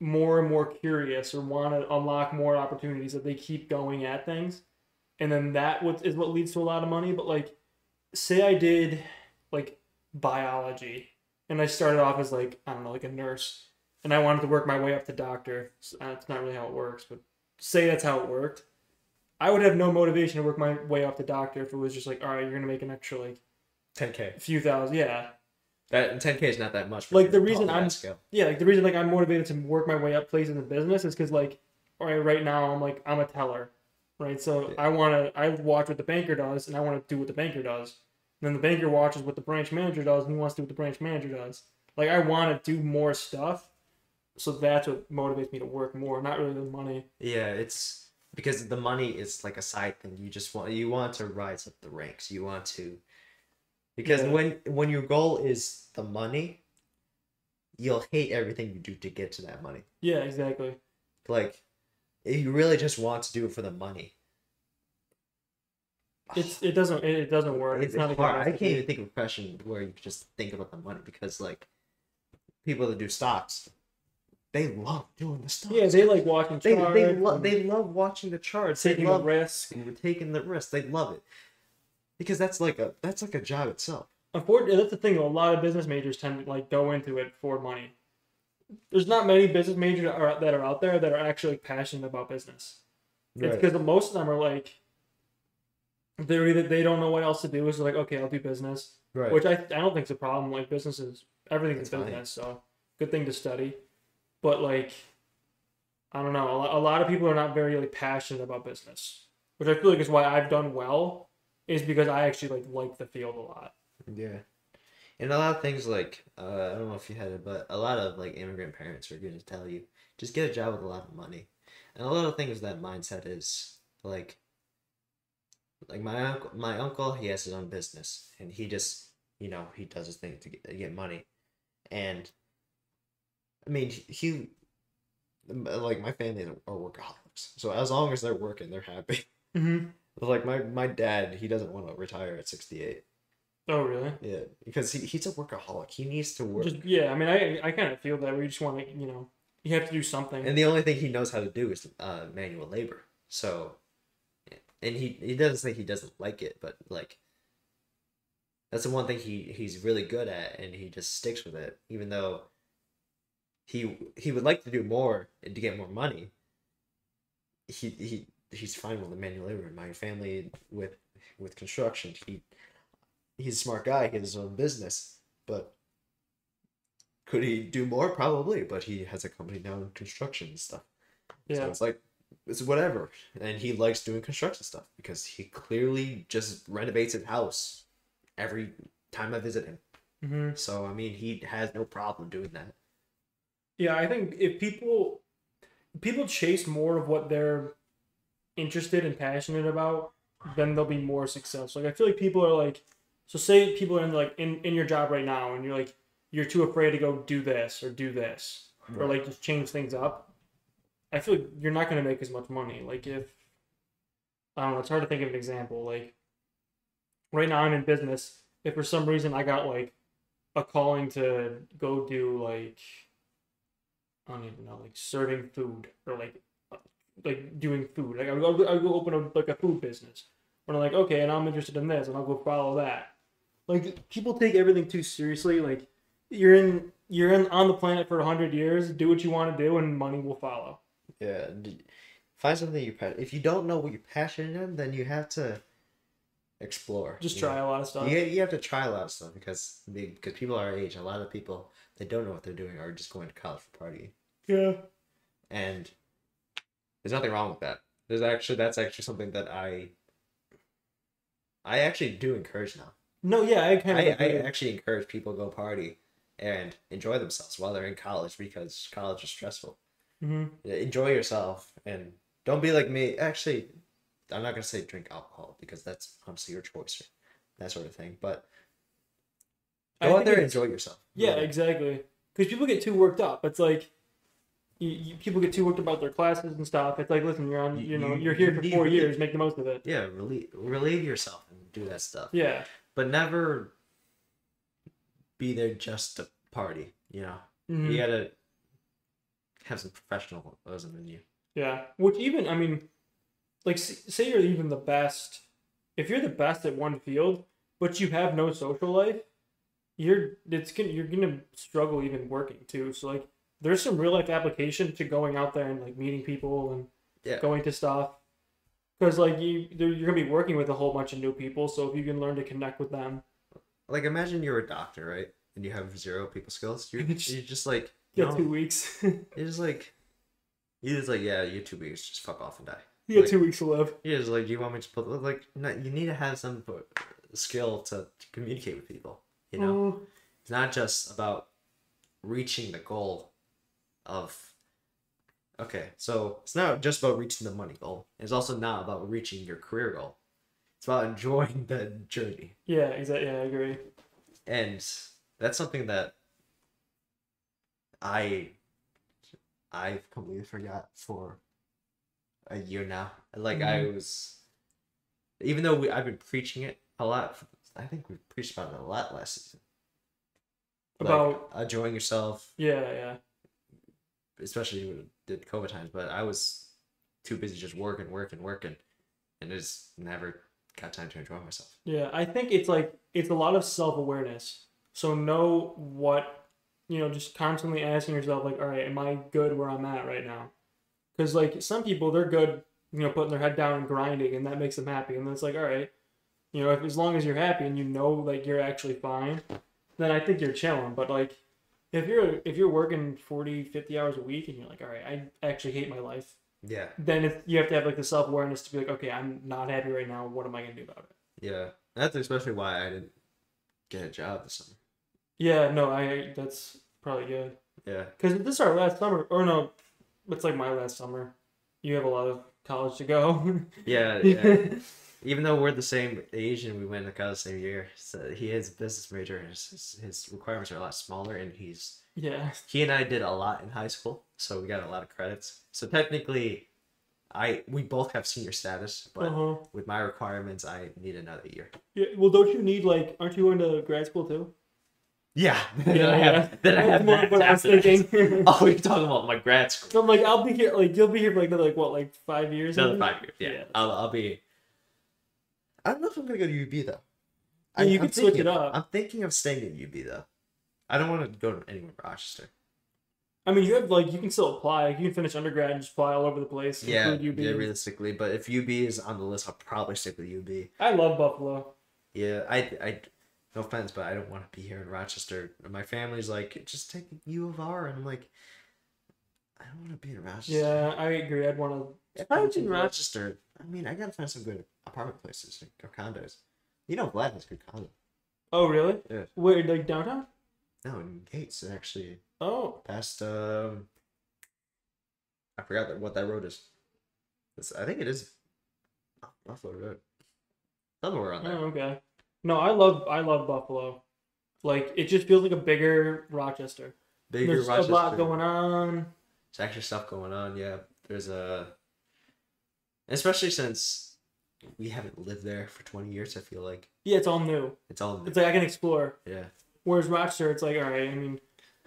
B: more and more curious or want to unlock more opportunities that they keep going at things and then that what is what leads to a lot of money but like say i did like biology and i started off as like i don't know like a nurse and i wanted to work my way up to doctor So, uh, it's not really how it works but say that's how it worked i would have no motivation to work my way up to doctor if it was just like all right you're gonna make an extra like
A: 10k.
B: a few thousand yeah
A: That 10k is not that much. For
B: Like, the reason I'm-
A: scale.
B: yeah, like the reason like I'm motivated to work my way up places in the business is because like, all right, right now I'm like I'm a teller, right? So
A: Yeah.
B: I want to I watch what the banker does and I want to do what the banker does. And then the banker watches what the branch manager does and he wants to do what the branch manager does. Like I want to do more stuff, so that's what motivates me to work more, not really the money.
A: Yeah, it's because the money is like a side thing. You just want you want to rise up the ranks. You want to because
B: Yeah.
A: when when your goal is the money, you'll hate everything you do to get to that money.
B: Yeah, exactly.
A: Like if you really just want to do it for the money.
B: It's it doesn't it, doesn't work.
A: It's,
B: It's, not
A: hard. I can't even think of a question where you just think about the money because like people that do stocks, they love doing the stocks.
B: Yeah, they like watching
A: they
B: charts.
A: they, lo- they love watching the charts. They
B: taking
A: love
B: the risk.
A: taking the risk. They love it because that's like a that's like a job itself.
B: Unfortunately, that's the thing. A lot of business majors tend to like go into it for money. There's not many business majors that are, that are out there that are actually passionate about business. It's because most of them are like, they're either they don't know what else to do, so like, okay, I'll do business,
A: right.
B: which I I don't think is a problem. Like business is everything's
A: It's fine.
B: business, so good thing to study. But like, I don't know. A lot, a lot of people are not very like passionate about business, which I feel like is why I've done well. Is because I actually like like the field a lot.
A: yeah, and a lot of things like uh, I don't know if you had it, but a lot of like immigrant parents are going to tell you just get a job with a lot of money, and a lot of things that mindset is like. Like my uncle, my uncle, he has his own business, and he just, you know, he does his thing to get, to get money, and I mean, he, like my family are workaholics, so as long as they're working, they're happy.
B: Mm-hmm.
A: Like my my dad, he doesn't want to retire at sixty eight.
B: Oh really?
A: Yeah, because he, he's a workaholic. He needs to work,
B: Just yeah, I mean, I I kind of feel that we just want to, you know, you have to do something.
A: and the only thing he knows how to do is uh, manual labor. So, and he he doesn't say he doesn't like it, but like, That's the one thing he he's really good at, and he just sticks with it, even though he he would like to do more and to get more money. He he he's fine with the manual labor. My family with with construction. He he's a smart guy. He has his own business, but could he do more? Probably, but he has a company now in construction and stuff. So
B: Yeah.
A: it's like it's whatever, and he likes doing construction stuff because he clearly just renovates his house every time I visit him.
B: hmm
A: So I mean, he has no problem doing that.
B: Yeah, I think if people people chase more of what they're interested and passionate about, then they'll be more successful. Like I feel like people are like so say people are in like in, in your job right now and you're like you're too afraid to go do this or do this or like just change things up. I feel like you're not gonna make as much money. Like if I don't know, it's hard to think of an example. Like right now I'm in business. If for some reason I got like a calling to go do like I don't even know, like serving food or like uh, like doing food. Like I'll go, I'll go open a like a food business. And I'm like okay, and I'm interested in this, and I'll go follow that. Like people take everything too seriously. Like you're in you're in on the planet for hundred years. Do what you want to do, and money will follow.
A: Yeah. Find something you pa- if you don't know what you're passionate in, then you have to explore.
B: Just try
A: know?
B: a lot of stuff.
A: You, you have to try a lot of stuff because the, because people our age, a lot of people they don't know what they're doing are just going to college for party.
B: Yeah.
A: and there's nothing wrong with that. There's actually that's actually something that I I actually do encourage now.
B: No, yeah, I kind
A: I. I actually encourage people to go party and enjoy themselves while they're in college because college is stressful.
B: Hmm
A: Enjoy yourself and don't be like me. Actually, I'm not gonna say drink alcohol because that's obviously your choice, that sort of thing. But go out there and enjoy yourself.
B: Yeah,
A: Really.
B: exactly. Because people get too worked up. It's like. You, you, people get too worked about their classes and stuff. It's like, listen, you're on,
A: You-
B: you know,
A: you-
B: you're here for four years. Make the most of it.
A: yeah. Relieve relieve yourself and do that stuff.
B: Yeah.
A: But never be there just to party. You know,
B: Mhm.
A: you gotta have some professionalism in you.
B: Yeah, which even I mean, like say you're even the best. If you're the best at one field, but you have no social life, you're it's gonna you're gonna struggle even working too. So like, there's some real life application to going out there and like meeting people and
A: Yeah.
B: going to stuff. Because like you, you're gonna be working with a whole bunch of new people. So if you can learn to connect with them,
A: Like imagine you're a doctor, right? And you have zero people skills. You're, you're just like
B: you
A: know,
B: two weeks.
A: You're like just like yeah, you two weeks, just fuck off and die.
B: you got
A: Like-
B: two weeks to live.
A: You're like, do you want me to put like no, you need to have some skill to, to communicate with people. You know,
B: Mm,
A: it's not just about reaching the goal of. Okay, so it's not just about reaching the money goal. It's also not about reaching your career goal. It's about enjoying the journey.
B: yeah, exactly. Yeah, I agree.
A: and that's something that I I've completely forgot for a year now. Like I mm-hmm. was, even though we I've been preaching it a lot. I think we preached about it a lot last season. Like,
B: About
A: enjoying yourself,
B: yeah, yeah.
A: especially when it did COVID times. But I was too busy just working, working, working, and just never got time to enjoy myself.
B: Yeah, I think it's like it's a lot of self awareness. So know what you know, just constantly asking yourself like, all right, am I good where I'm at right now? Because like some people, they're good, you know, putting their head down and grinding, and that makes them happy. And then it's like, all right, you know, if as long as you're happy and you know like you're actually fine, then I think you're chilling. But like, if you're if you're working 40, 50 hours a week and you're like, all right, I actually hate my life,
A: Yeah,
B: then it's, you have to have like the self awareness to be like, okay, I'm not happy right now. What am I gonna do about it?
A: yeah. That's especially why I didn't get a job this summer.
B: Yeah, no, I that's probably good.
A: Yeah.
B: Because this is our last summer, or no, it's like my last summer. You have a lot of college to go.
A: Yeah, yeah. Even though we're the same age and we went to college the same year, so he is a business major. and His, his his requirements are a lot smaller, and he's
B: yeah,
A: he and I did a lot in high school, so we got a lot of credits. So technically, I we both have senior status, but
B: uh-huh.
A: with my requirements, I need another year.
B: yeah. Well, don't you need like? Aren't you going to grad school too?
A: Yeah, then I have then I have
B: more
A: that
B: what I was
A: that.
B: thinking.
A: Oh, you're talking about my grad school.
B: So I'm like, I'll be here. Like, you'll be here for like another like what, like five years?
A: Another
B: maybe?
A: five years. Yeah,
B: Yeah.
A: I'll I'll be. I don't know if I'm gonna go to UB though.
B: Yeah, you
A: I'm
B: could switch
A: thinking-
B: it up.
A: I'm thinking of staying at UB though. I don't want to go to anywhere in Rochester.
B: I mean, you have like you can still apply. You can finish undergrad and just apply all over the place.
A: Yeah,
B: UB.
A: yeah, realistically, but if UB is on the list, I'll probably stick with UB.
B: I love Buffalo.
A: Yeah, I, I, no offense, but I don't want to be here in Rochester. My family's like, just take U of R, and I'm like, I don't want to be in Rochester.
B: Yeah, I agree. I'd want to.
A: If I was in Rochester, I mean, I gotta find some good apartment places or condos. You know, Vlad has good condo.
B: Oh, really?
A: Yeah.
B: Where, like downtown?
A: No, in Gates, actually,
B: Oh,
A: past um, I forgot that, what that road is. It's, I think it is Buffalo Road. Somewhere on there.
B: oh, okay. No, I love I love Buffalo. Like it just feels like a bigger Rochester.
A: Bigger
B: There's
A: Rochester.
B: a lot going on.
A: There's actually stuff going on. Yeah, there's a, especially since we haven't lived there for twenty years. I feel like
B: Yeah, it's all new.
A: it's all.
B: It's like I can explore.
A: yeah,
B: Whereas Rochester, it's like all right. I mean,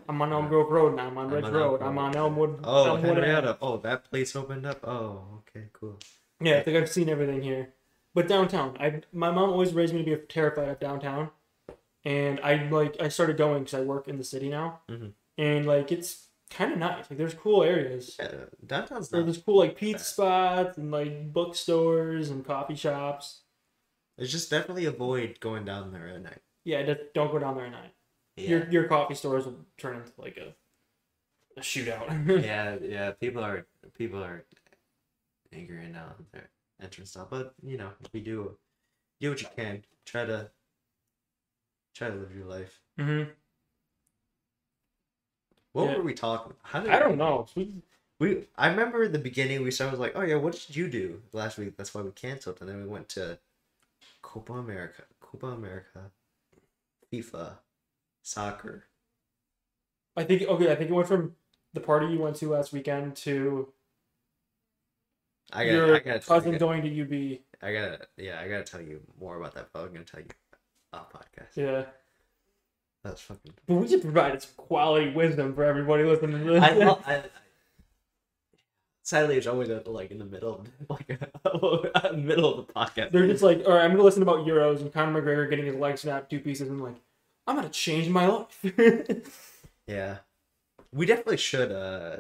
B: I'm on Elm Grove Road now. I'm on Ridge Road. I'm on Elmwood.
A: Oh,
B: Elmwood
A: Henrietta. Oh, that place opened up. Oh, okay, cool.
B: Yeah, I think I've seen everything here. But downtown, I my mom always raised me to be terrified of downtown, and I like I started going because I work in the city now,
A: Mhm.
B: and like it's kind of nice. Like there's cool areas.
A: Yeah, downtown's not.
B: there's cool like pizza spots and like bookstores and coffee shops.
A: It's just definitely avoid going down there at night.
B: Yeah, just don't go down there at night.
A: Yeah,
B: Your your coffee stores will turn into like a a shootout.
A: yeah, yeah. People are people are angry now their entrance stuff, but you know, we do do what you can. Try to try to live your life.
B: hmm
A: What
B: Yeah.
A: were we talking? How did
B: I don't know. We,
A: We I remember in the beginning we started like, oh yeah, what did you do last week? That's why we canceled, and then we went to Copa America, Copa America, FIFA, soccer.
B: I think okay. I think it went from the party you went to last weekend to
A: I got,
B: your
A: I got, I
B: cousin
A: got,
B: going to UB.
A: I gotta, yeah, I gotta tell you more about that, but I'm gonna tell you off podcast.
B: Yeah,
A: That's fucking.
B: but we just provided some quality wisdom for everybody listening to this.
A: I, love, I, I sadly it's always like in the middle, of, like middle of the podcast.
B: They're just like, all right, I'm gonna listen about Euros and Conor McGregor getting his leg snapped two pieces, and like, I'm gonna change my life.
A: Yeah. We definitely should uh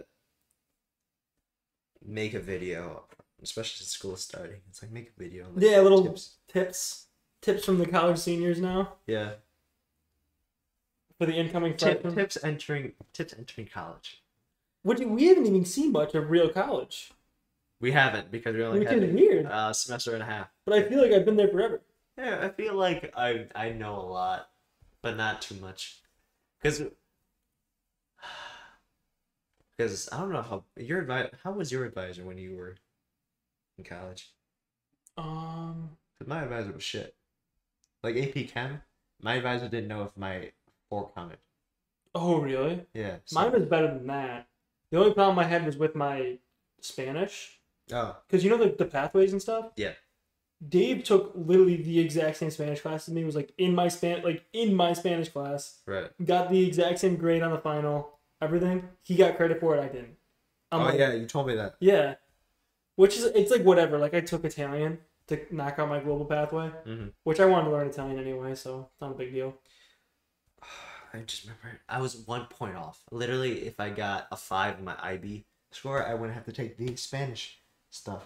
A: make a video, especially since school is starting. It's like make a video. like,
B: yeah, little
A: tips.
B: tips, tips from the college seniors now
A: Yeah.
B: for the incoming
A: Tip, tips entering tips entering college.
B: What do, we haven't even seen much of real college,
A: We haven't because we only
B: which
A: had
B: is weird.
A: a uh, semester and a half.
B: But I feel like I've been there forever.
A: Yeah, I feel like I I know a lot, but not too much, because because I don't know how your advice. How was your advisor when you were in college?
B: Um,
A: 'Cause my advisor was shit. Like AP Chem, my advisor didn't know if my fork counted.
B: oh really?
A: Yeah. so-
B: Mine was better than that. The only problem I had was with my Spanish,
A: Oh,
B: because you know the, the pathways and stuff.
A: Yeah.
B: Dave took literally the exact same Spanish class as me. It Was like in my span, like in my Spanish class.
A: right.
B: Got the exact same grade on the final. Everything. He got credit for it. I didn't. I'm
A: oh
B: like,
A: yeah, you told me that.
B: Yeah. Which is it's like whatever. Like I took Italian to knock out my global pathway,
A: hmm
B: which I wanted to learn Italian anyway, so it's not a big deal.
A: I just remember I was one point off. Literally, if I got a five in my IB score, I wouldn't have to take the Spanish stuff.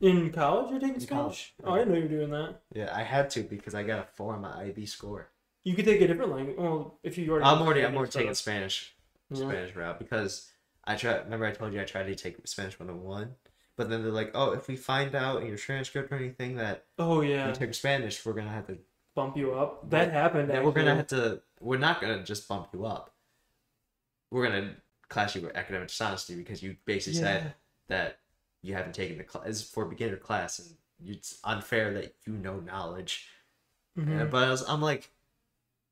B: In college, you're taking
A: In
B: Spanish?
A: college,
B: Oh, I didn't know you were doing that.
A: Yeah, I had to because I got a four on my IB score.
B: You could take a different language. Well, if you already.
A: I'm already I'm
B: Spanish,
A: already taking
B: so-
A: Spanish
B: Yeah.
A: Spanish route because I try. Remember I told you I tried to take Spanish 101, but then they're like, oh, if we find out in your transcript or anything that
B: Oh
A: you
B: yeah,
A: took Spanish, we're gonna have to.
B: bump you up. That happened.
A: Then we're gonna have to. We're not gonna just bump you up. We're gonna class you with academic dishonesty because you basically said that you haven't taken the class for beginner class and it's unfair that you know knowledge.
B: Mhm.
A: Uh, But I was, I'm like,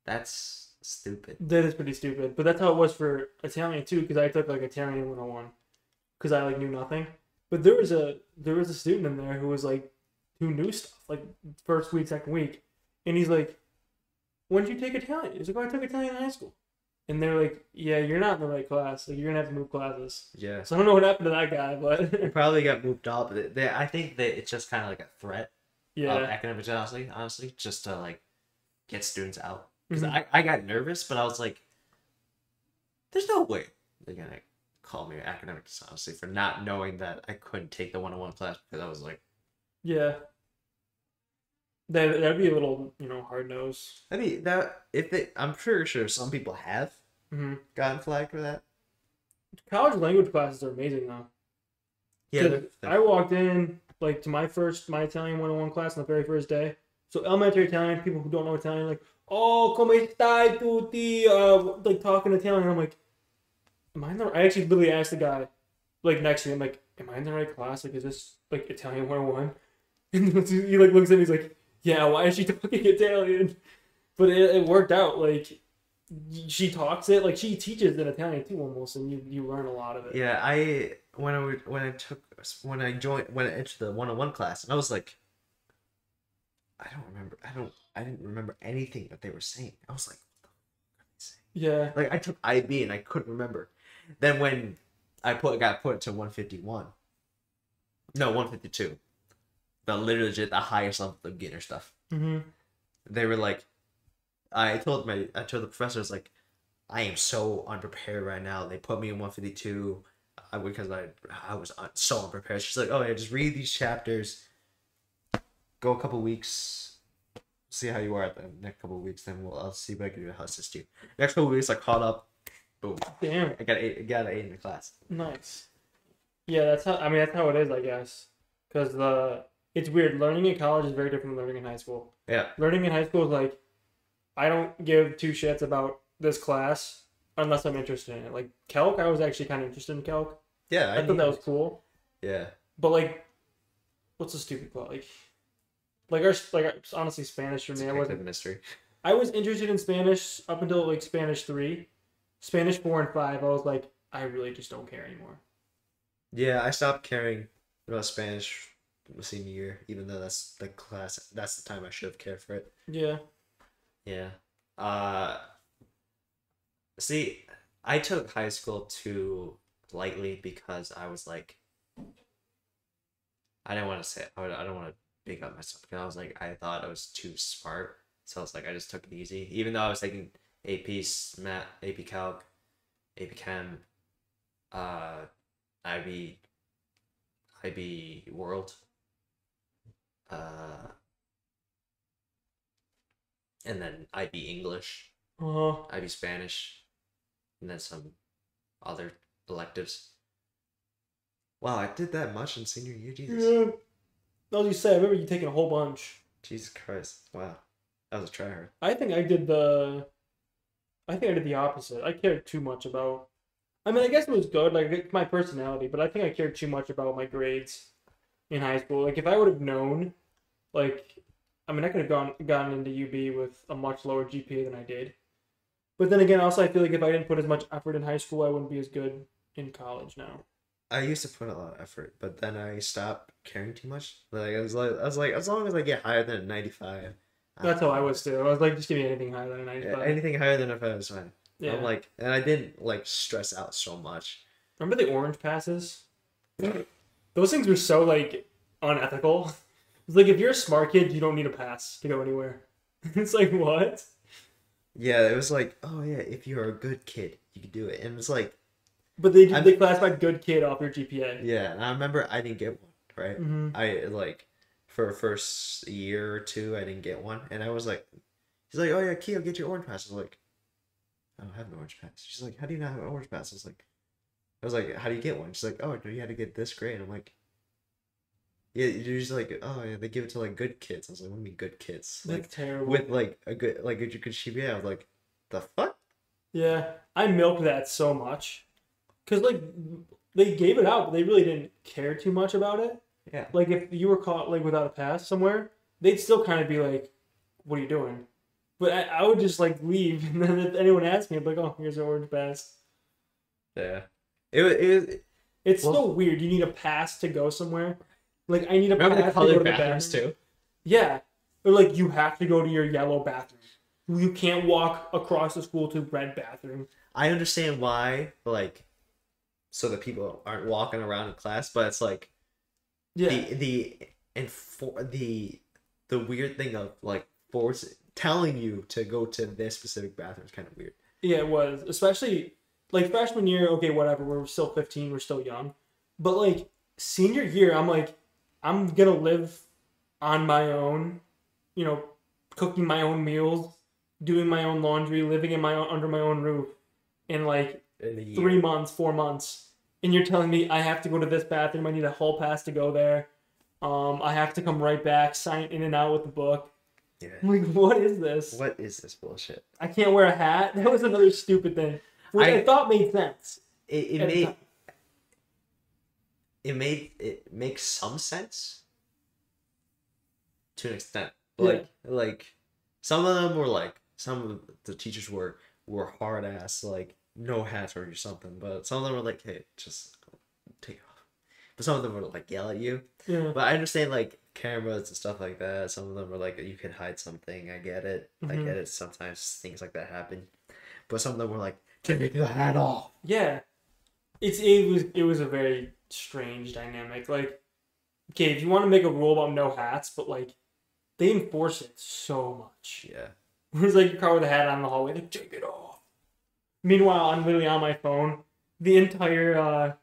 A: that's stupid.
B: That is pretty stupid, but that's how it was for Italian too. Because I took like Italian 101, because I like knew nothing. But there was a there was a student in there who was like, who knew stuff like first week, second week, and he's like, "When did you take Italian?" He's like, "Oh, I took Italian in high school." And they're like, "Yeah, you're not in the right class. Like, you're gonna have to move classes."
A: Yeah.
B: So I don't know what happened to that guy, but He
A: probably got moved up. They, they- I think that it's just kind of like a threat
B: Yeah.
A: of academic dishonesty, honestly, just to like get students out because
B: Mhm.
A: I, I got nervous, but I was like, there's no way they're gonna call me academic dishonesty for not knowing that I couldn't take the one on one class because I was like,
B: Yeah. That that'd be a little, you know, hard nose.
A: I mean that if they, I'm sure sure some people have
B: hmm
A: gotten flagged for that.
B: College language classes are amazing though.
A: Yeah, they're- they're-
B: I walked in like to my first my Italian 101 class on the very first day. So elementary Italian, people who don't know Italian, like, oh, come stai tutti, uh, like talking Italian. I'm like, am I in the? I actually literally asked the guy, like next to me, I'm like, am I in the right class? Like, is this like Italian 101? And he like looks at me, he's like, yeah, why is she talking Italian? But it, it worked out. Like, she talks it, like she teaches in Italian too, almost, and you you learn a lot of it.
A: Yeah, I when I would- when I took when I joined when I entered the one on one class, and I was like, I don't remember. I don't. I didn't remember anything that they were saying. I was like, what the fuck are they saying?
B: Yeah.
A: Like I took IB and I couldn't remember. Then when I put got put to one fifty one, no one fifty two, the literally legit the highest level of beginner stuff.
B: Mm-hmm.
A: They were like, I told my I told the professors like, I am so unprepared right now. They put me in one fifty two. I, because I I was un- so unprepared. She's like, oh yeah, just read these chapters. Go a couple weeks, see how you are at the next couple weeks. Then we'll I'll see if I can do a house assist you. Next couple weeks, I caught up. Boom,
B: Damn.
A: I got eight. I got an eight in the class.
B: Nice. Yeah, that's how. I mean, that's how it is, I guess. Because the it's weird. Learning in college is very different than learning in high school.
A: Yeah,
B: Learning in high school is like, I don't give two shits about this class unless I'm interested in it. Like calc, I was actually kind of interested in calc.
A: yeah.
B: I, thought that was cool.
A: Yeah,
B: But like, what's the stupid class? Like, like our like honestly Spanish for me. I wasn't.
A: mystery.
B: I was interested in Spanish up until like Spanish three, Spanish four and five. I was like, I really just don't care anymore.
A: Yeah, I stopped caring about Spanish senior year, even though that's the class. That's the time I should have cared for it.
B: Yeah.
A: Yeah. Uh see, I took high school too lightly because I was like I didn't want to say I, would, I don't want to big up myself because I was like I thought I was too smart. So I was like I just took it easy. Even though I was taking AP Math, AP Calc, AP Chem, uh IB IB World. Uh and then IB English,
B: Uh,
A: IB Spanish, and then some other electives. Wow, I did that much in senior year, Jesus.
B: yeah. As you say, I remember you taking a whole bunch.
A: Jesus Christ. Wow. That was a tryhard.
B: I think I did the. I think I did the opposite. I cared too much about. I mean, I guess it was good, like my personality, but I think I cared too much about my grades in high school. Like if I would have known, like, I mean, I could have gone gotten into UB with a much lower GPA than I did. But then again, also I feel like if I didn't put as much effort in high school, I wouldn't be as good in college now.
A: I used to put a lot of effort, but then I stopped caring too much. Like I was like I was like as long as I get higher than ninety five.
B: That's how I was too. I was like, just give me anything higher than a
A: Yeah,
B: ninety-five.
A: anything higher than a is fine.
B: Yeah.
A: I'm like and I didn't like stress out so much.
B: Remember the orange passes? Those things were so like unethical. It's like if you're a smart kid, you don't need a pass to go anywhere. it's like what?
A: Yeah, it was like, oh yeah, if you're a good kid, you can do it. And it's like,
B: But they
A: I'm-
B: they classify good kid off your GPA.
A: yeah, and I remember I didn't get one, right?
B: hmm
A: I like for first year or two I didn't get one, and I was like, he's like, oh yeah, Keo, get your orange pass. I was like, I don't have an orange pass. She's like, how do you not have an orange pass? I was like, I was like, how do you get one? She's like, oh, you had to get this grade? I'm like, yeah, you're just like, oh yeah, they give it to like good kids. I was like, what do you mean good kids?
B: That's
A: Like
B: terrible.
A: with like a good like a good GPA. I was like, the fuck?
B: yeah, I milked that so much, cause like they gave it out, but they really didn't care too much about it.
A: Yeah.
B: Like if you were caught like without a pass somewhere, they'd still kind of be like, "What are you doing?" But I, I would just like leave, and then if anyone asked me, I'd be like, "Oh, here's an orange pass."
A: Yeah. It was. It was
B: It's
A: Well-
B: still weird. You need a pass to go somewhere. Like I need a
A: remember the
B: pass to go to the
A: bathrooms
B: bathroom.
A: too.
B: Yeah, or like you have to go to your yellow bathroom. You can't walk across the school to red bathroom.
A: I understand why, like, so that people aren't walking around in class, but it's like
B: Yeah,
A: the the and for the the weird thing of like force telling you to go to this specific bathroom is kind of weird.
B: Yeah, it was. Especially like freshman year, okay, whatever. We're still 15, we're still young. But like senior year, I'm like, I'm gonna live on my own, you know, cooking my own meals, doing my own laundry, living in my own under my own roof in like
A: In
B: three months, four months. And you're telling me I have to go to this bathroom, I need a hall pass to go there. Um, I have to come right back, sign in and out with the book.
A: Yeah.
B: I'm like, what is this?
A: What is this bullshit?
B: I can't wear a hat. That was another stupid thing, which I,
A: I-
B: thought made sense.
A: It, it made it made it makes some sense to an extent.
B: Yeah.
A: Like like some of them were like some of the teachers were were hard ass like no hats or something, but some of them were like, hey, just take it off. But some of them were like yell at you.
B: Yeah.
A: But I understand like cameras and stuff like that. Some of them were like you can hide something. I get it. I
B: Mhm.
A: get it. Sometimes things like that happen. But some of them were like, take the hat off.
B: Yeah. It's it was it was a very strange dynamic. Like, okay, if you want to make a rule about no hats, but like, they enforce it so much.
A: Yeah.
B: It's like your car with a hat on the hallway, like take it off. Meanwhile, I'm literally on my phone the entire uh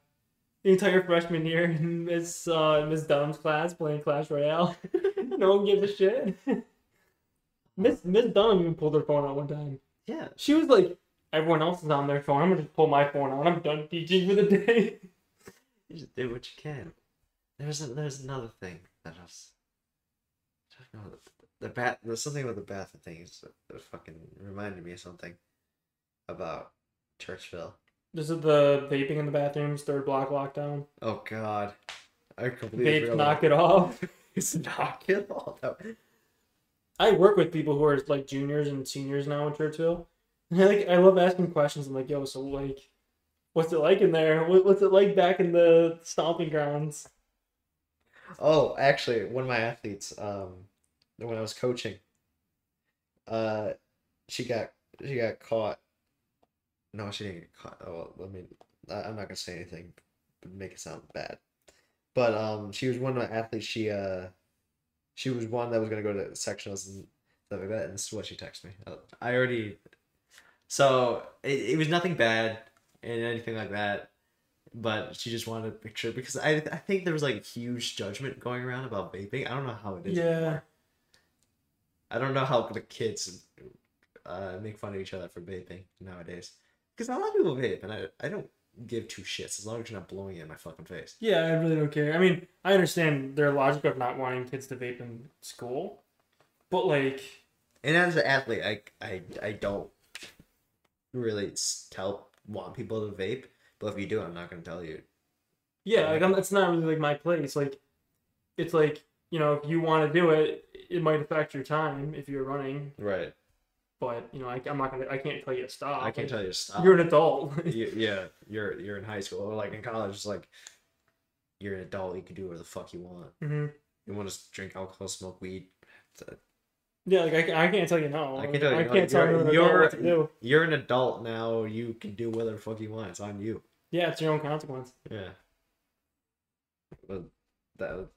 B: the entire freshman year in Miss uh Miss Dunham's class playing Clash Royale. no one gives a shit. Miss Miss Dunham even pulled her phone out one time.
A: Yeah.
B: She was like, everyone else is on their phone. I'm gonna just pull my phone out. I'm done teaching for the day.
A: You just do what you can. There's a, there's another thing that I was. I don't know, the bat. There's something about the bathroom thing. is- It fucking reminded me of something about Churchville.
B: This is the vaping in the bathrooms, third block lockdown.
A: Oh God, I completely
B: Vape, knock it off.
A: It's knock it off. That-
B: I work with people who are like juniors and seniors now in Churchville. And I like I love asking questions. I'm like, yo, so like, what's it like in there? What's it like back in the stomping grounds?
A: Oh, actually, one of my athletes, um, when I was coaching, uh, she got she got caught. No, she didn't get caught. Oh, well, let me. I, I'm not gonna say anything, but make it sound bad. But um, she was one of my athletes. She uh, she was one that was gonna go to sectionals and stuff like that. And this is what she texted me. Uh, I already. So it, it was nothing bad and anything like that but she just wanted a picture because I I think there was like huge judgment going around about vaping. I don't know how it is.
B: Yeah.
A: anymore. I don't know how the kids uh, make fun of each other for vaping nowadays. Because a lot of people vape, and I I don't give two shits as long as you're not blowing it in my fucking face.
B: Yeah, I really don't care. I mean, I understand their logic of not wanting kids to vape in school, but like,
A: And as an athlete, I I I don't really tell want people to vape. But if you do, I'm not gonna tell you.
B: yeah, like I'm, it's not really like my place. Like, it's like you know, if you want to do it, it might affect your time if you're running.
A: Right.
B: But you know, I, I'm not gonna. I can't tell you to stop.
A: I can't
B: Like,
A: tell you to stop.
B: You're an adult.
A: you, yeah, you're you're in high school or like in college. It's like you're an adult. You can do whatever the fuck you want.
B: hmm
A: You want to drink alcohol, smoke weed.
B: Yeah, like I, I can't tell you no.
A: I can't tell you
B: I
A: no.
B: can't tell
A: You're- you're-
B: what to do.
A: You're an adult now. You can do whatever the fuck you want. It's on you.
B: Yeah, it's your own consequence.
A: Yeah. But that.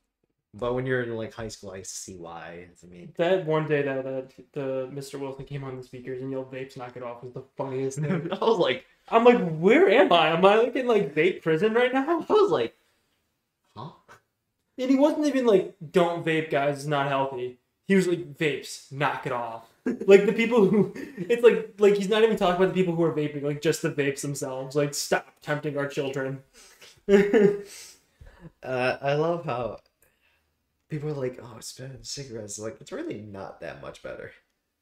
A: But when you're in like high school, I see why. I mean,
B: That one day that, that the Mr. Wilson came on the speakers and yelled "vapes, knock it off" was the funniest thing.
A: I was like,
B: I'm like, where am I? Am I like in like vape prison right now?
A: I was like, huh?
B: And he wasn't even like, "Don't vape, guys. It's not healthy." He was like, "Vapes, knock it off." like the people who, it's like like he's not even talking about the people who are vaping, like just the vapes themselves. Like, stop tempting our children.
A: Uh, I love how people are like, oh, it's better than cigarettes. Like, it's really not that much better.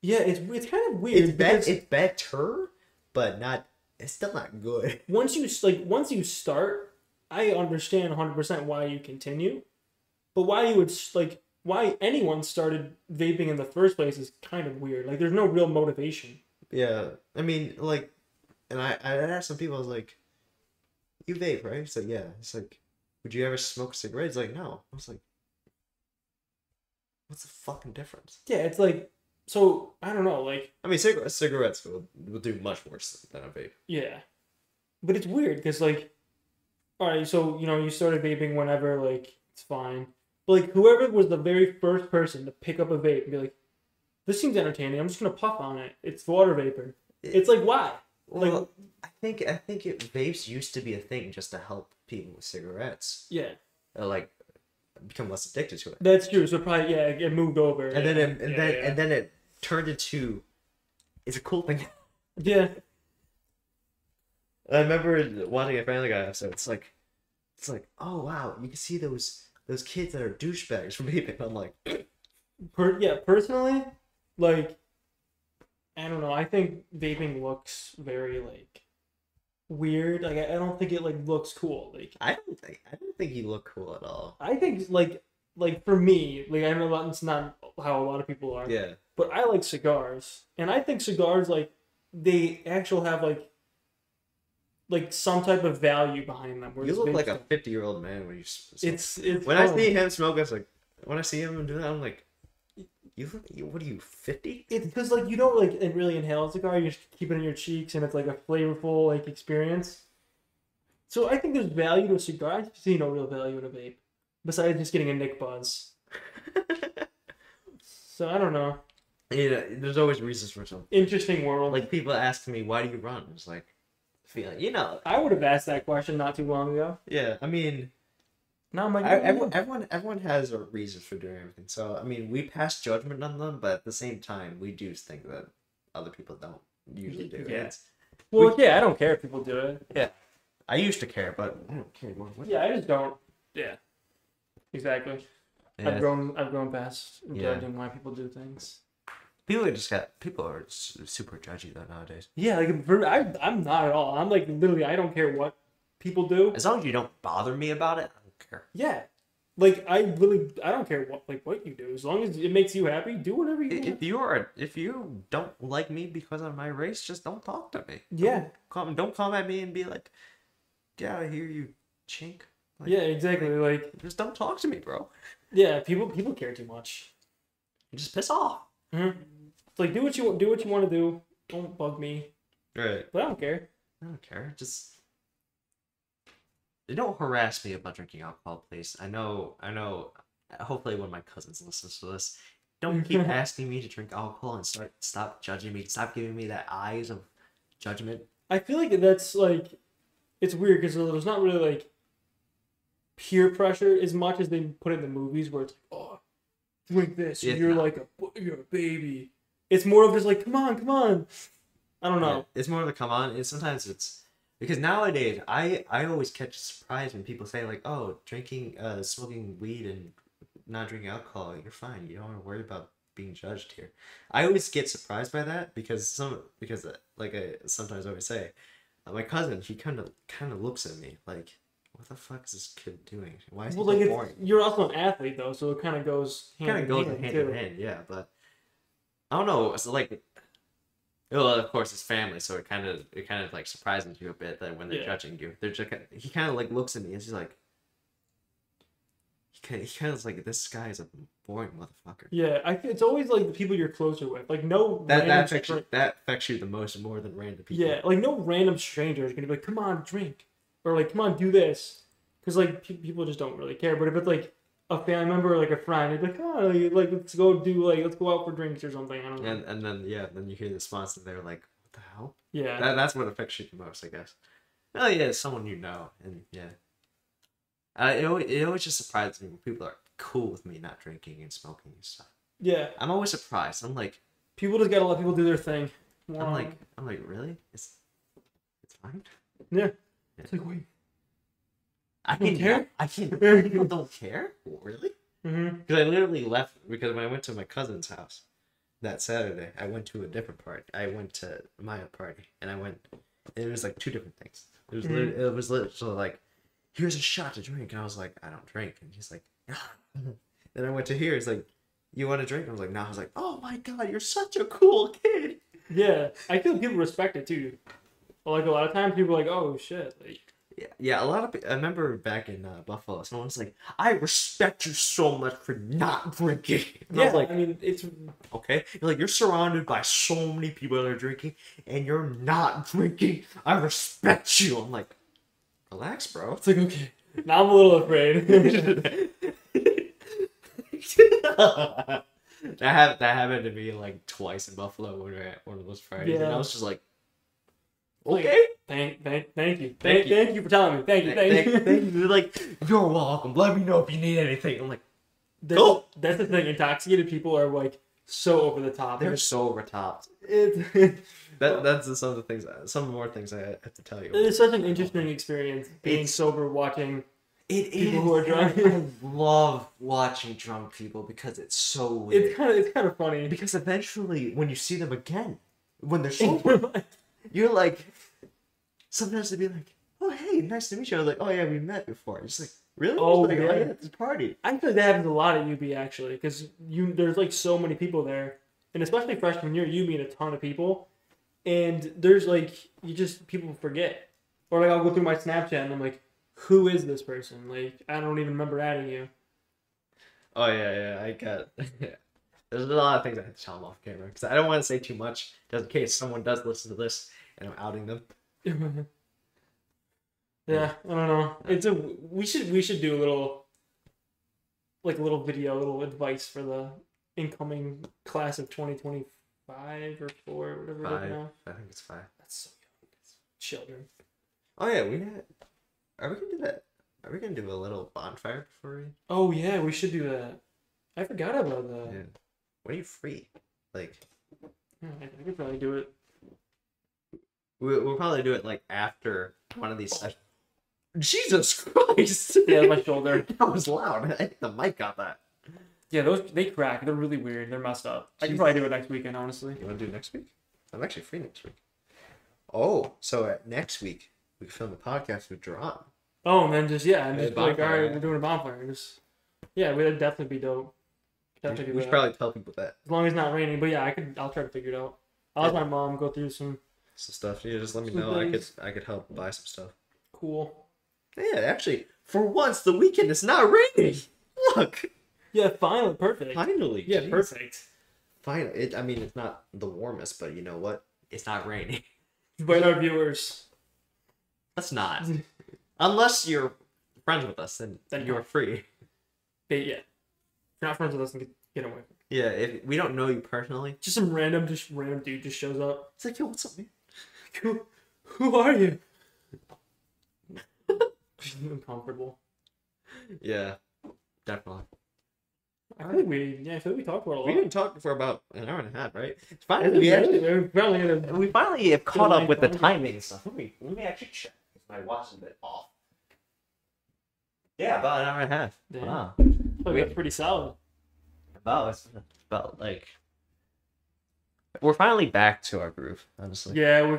B: yeah, it's it's kind of weird.
A: It's. It's better, but not. It's still not good.
B: once you like once you start, I understand 100 percent why you continue, but why you would like why anyone started vaping in the first place is kind of weird. Like, there's no real motivation.
A: Yeah, I mean, like, and I I asked some people, I was like, "You vape, right?" He's like, "Yeah." It's like, "Would you ever smoke cigarettes?" like, "No." I was like, "What's the fucking difference?"
B: Yeah, it's like so I don't know, like
A: I mean, cigarettes cigarettes will will do much worse than a vape.
B: yeah, but it's weird because like, all right, so you know you started vaping whenever, like it's fine, but like whoever was the very first person to pick up a vape and be like, this seems entertaining. I'm just gonna puff on it. It's water vapor. It's like why? Like-
A: Well, I think I think it vapes used to be a thing just to help people with cigarettes,
B: Yeah,
A: uh, like become less addicted to it.
B: that's true. So probably yeah, it moved over.
A: And then it, and
B: yeah,
A: then
B: yeah.
A: and then it turned into it's a cool thing.
B: yeah,
A: I remember watching a Family Guy episode. It's like, it's like, oh wow, you can see those those kids that are douchebags from vaping. I'm like,
B: per, yeah. Personally, like, I don't know. I think vaping looks very like weird. Like I, I don't think it like looks cool. Like
A: I don't think I don't think you look cool at all.
B: I think like like for me, like I know that's not how a lot of people are.
A: Yeah,
B: but I like cigars, and I think cigars like they actually have like like some type of value behind them.
A: you look like a 50 year old man when you. smoke.
B: It's it's
A: when I see him smoke, I was like, when I see him do that, I'm like, you look, you, what are you 50?
B: It's because like you don't like and really inhale a cigar. You just keep it in your cheeks, and it's like a flavorful like experience. So I think there's value to a cigar. I see no real value in a vape, besides just getting a nick buzz. So I don't know.
A: you know, there's always reasons for something.
B: Interesting world.
A: Like people ask me, why do you run? It's like, feeling. you know,
B: I would have asked that question not too long ago.
A: yeah. I mean,
B: Now I'm like,
A: I,
B: "Oh,
A: everyone, everyone, everyone has a reason for doing everything. So I mean, we pass judgment on them, but at the same time, we do think that other people don't usually do.
B: Yeah.
A: It's-
B: well, yeah, I don't care if people do it.
A: Yeah, I used to care, but I don't care anymore. What?
B: Yeah, I just don't. Yeah, exactly. I've grown. I've grown past
A: Yeah.
B: judging why people do things.
A: People are just got people are super judgy though nowadays.
B: Yeah, like I, I'm not at all. I'm like literally. I don't care what people do.
A: As long as you don't bother me about it, care.
B: Yeah, like I really. I don't care what like what you do. As long as it makes you happy, do whatever you
A: If
B: want.
A: you are, if you don't like me because of my race, just don't talk to me.
B: Yeah.
A: Don't come, don't come at me and be like, "Get out of here, you chink." Like,
B: Yeah, exactly. Like
A: Just don't talk to me, bro.
B: yeah, people people care too much.
A: Just piss off.
B: hmm It's like do what you want, do what you want to do. Don't bug me.
A: Right.
B: But I don't care.
A: I don't care. Just don't harass me about drinking alcohol, please. I know. I know. Hopefully, one of my cousins listens to this. Don't keep asking me to drink alcohol and start stop judging me. Stop giving me that eyes of judgment.
B: I feel like that's like it's weird because there's not really like peer pressure as much as they put in the movies where it's like, oh, drink this,
A: Yeah.
B: you're like a you're a baby. It's more of just like, come on, come on. I don't know.
A: It's more of a come on. And sometimes it's because nowadays I I always catch surprise when people say like, oh, drinking, uh, smoking weed and not drinking alcohol, you're fine. You don't have to worry about being judged here. I always get surprised by that because some because uh, like I sometimes always say, uh, my cousin he kind of kind of looks at me like, what the fuck is this kid doing? Why is he
B: Well, like
A: so boring?
B: you're also an athlete though, so it kind of goes
A: kind of goes
B: hand,
A: hand in hand, yeah. But I don't know. It's like, well, of course, it's family, so it kind of it kind of like surprises you a bit that when they're
B: Yeah.
A: judging you, they're just he kind of like looks at me and he's like, he kind of he kind of like this guy is a boring motherfucker.
B: Yeah, I it's always like the people you're closer with. Like no
A: That that affects you, that affects you the most more than random people.
B: Yeah, like no random stranger is gonna be like, "Come on, drink," or like, "Come on, do this," because like pe- people just don't really care. But if it's like a family member or like a friend, they'd be like, "Oh, like, let's go do like let's go out for drinks or something." I don't know.
A: And and then yeah, then you hear the response and they're like, what the hell?
B: yeah,
A: That, that's what affects you the most, I guess. Oh yeah, someone you know, and yeah. Uh, it, always, it always just surprises me when people are cool with me not drinking and smoking and stuff.
B: yeah.
A: I'm always surprised. I'm like,
B: People just gotta let people do their thing.
A: I'm like, I'm like, really? It's, it's fine.
B: yeah. It's like wait.
A: I
B: You don't
A: can
B: care?
A: I can't. People don't care, really?
B: Mm-hmm.
A: Because I literally left because when I went to my cousin's house that Saturday, I went to a different party. I went to my party, and I went. And it was like two different things. It was
B: Mhm.
A: lit- it was literally like, here's a shot to drink, and I was like, I don't drink, and he's like, then I went to here. He's like, you want to drink? I was like, no. I was like, oh my god, you're such a cool kid.
B: Yeah, I feel people respect it too. But like a lot of times, people are like, "Oh shit!" Like,
A: Yeah, yeah. A lot of pe- I remember back in uh, Buffalo, someone was like, I respect you so much for not drinking. And I
B: yeah,
A: was like,
B: I mean, it's
A: Okay? You're like, you're surrounded by so many people that are drinking, and you're not drinking. I respect you. I'm like, relax, bro.
B: it's like okay. Now I'm a little afraid.
A: That happened. That happened to me like twice in Buffalo when we were at one of those parties, and I was just Like, okay.
B: Thank, thank, thank you,
A: Thank
B: thank,
A: you.
B: thank you for telling me. Thank you, thank, you.
A: Thank you. They're like, you're welcome. Let me know if you need anything. I'm like,
B: That's,
A: Cool.
B: that's the thing. Intoxicated people are like so over the top.
A: they're so overtopped.
B: It's,
A: That that's some of the things. Some more things I have to tell you.
B: it's such an interesting experience being
A: It's-
B: sober, watching.
A: It
B: People who are drunk.
A: I love watching drunk people because it's so weird.
B: It's kind of it's kind of funny.
A: because eventually, when you see them again, when they're sober, you're like, sometimes they'd be like, "Oh, hey, nice to meet you." I was like, "Oh yeah, we met before." It's like, really?
B: Oh,
A: like, oh,
B: yeah.
A: yeah, at this party.
B: I feel like that happens a lot at UB actually, because you there's like so many people there, and especially freshman year, you meet a ton of people, and there's like you just people forget, or like I'll go through my Snapchat and I'm like, who is this person? Like I don't even remember adding you.
A: Oh yeah, yeah, I got. There's a lot of things I have to tell them off camera because I don't want to say too much, just in case someone does listen to this and I'm outing them.
B: yeah, I don't know. It's a we should we should do a little, like a little video, a little advice for the incoming class of 2025 or four, whatever it is
A: Five,
B: now.
A: I think it's five.
B: That's so young. It's children.
A: Oh yeah, we had. Are we gonna do that? Are we gonna do a little bonfire before we?
B: Oh yeah, we should do that. I forgot about that.
A: Yeah. When are you free? Like,
B: Yeah, I could probably do it.
A: We, we'll probably do it like after one of these sessions. Jesus Christ!
B: Yeah, my shoulder.
A: that was loud. I think the mic got that.
B: Yeah, those they crack. They're really weird. They're messed up. I could probably do it next weekend, honestly.
A: You want to do it next week? I'm actually free next week. Oh, so uh, next week we can film a podcast with Jerron.
B: Oh, and then just yeah, and just be like, all
A: bonfire,
B: right,
A: yeah.
B: we're doing a bonfire. Just yeah, we'd definitely be dope.
A: We,
B: Definitely
A: should- we should probably tell people that
B: As long as it's not raining, but yeah, I could. I'll try to figure it out. I'll have my mom go through some
A: some stuff. Yeah, just let me
B: Some
A: know. I could. I could help buy some stuff.
B: cool.
A: Yeah, actually, for once the weekend is not raining. Look,
B: Yeah, finally, perfect.
A: finally.
B: Yeah,
A: jeez.
B: perfect.
A: Finally, it, I mean, it's not the warmest, but you know what? It's not raining.
B: But our viewers,
A: That's not. Unless you're friends with us, then,
B: Then
A: you're free.
B: they yeah, if you're not friends with us, then get, get away.
A: Yeah, if we don't know you personally,
B: Just some random, just random dude just shows up.
A: it's like, yo, what's up, man?
B: Who, who are you? Uncomfortable.
A: Yeah, definitely.
B: I like we, yeah, I like we talked it a lot.
A: We didn't talk for about an hour and a half, right?
B: I
A: Finally,
B: think
A: we
B: we
A: actually,
B: actually, we
A: we finally have caught up with the timing and stuff. Let me, let me actually check. My watch is a bit off. Yeah, about an hour and a half.
B: Damn.
A: Wow.
B: Feel that's pretty solid.
A: About it's about like we're finally back to our groove. Honestly,
B: Yeah, we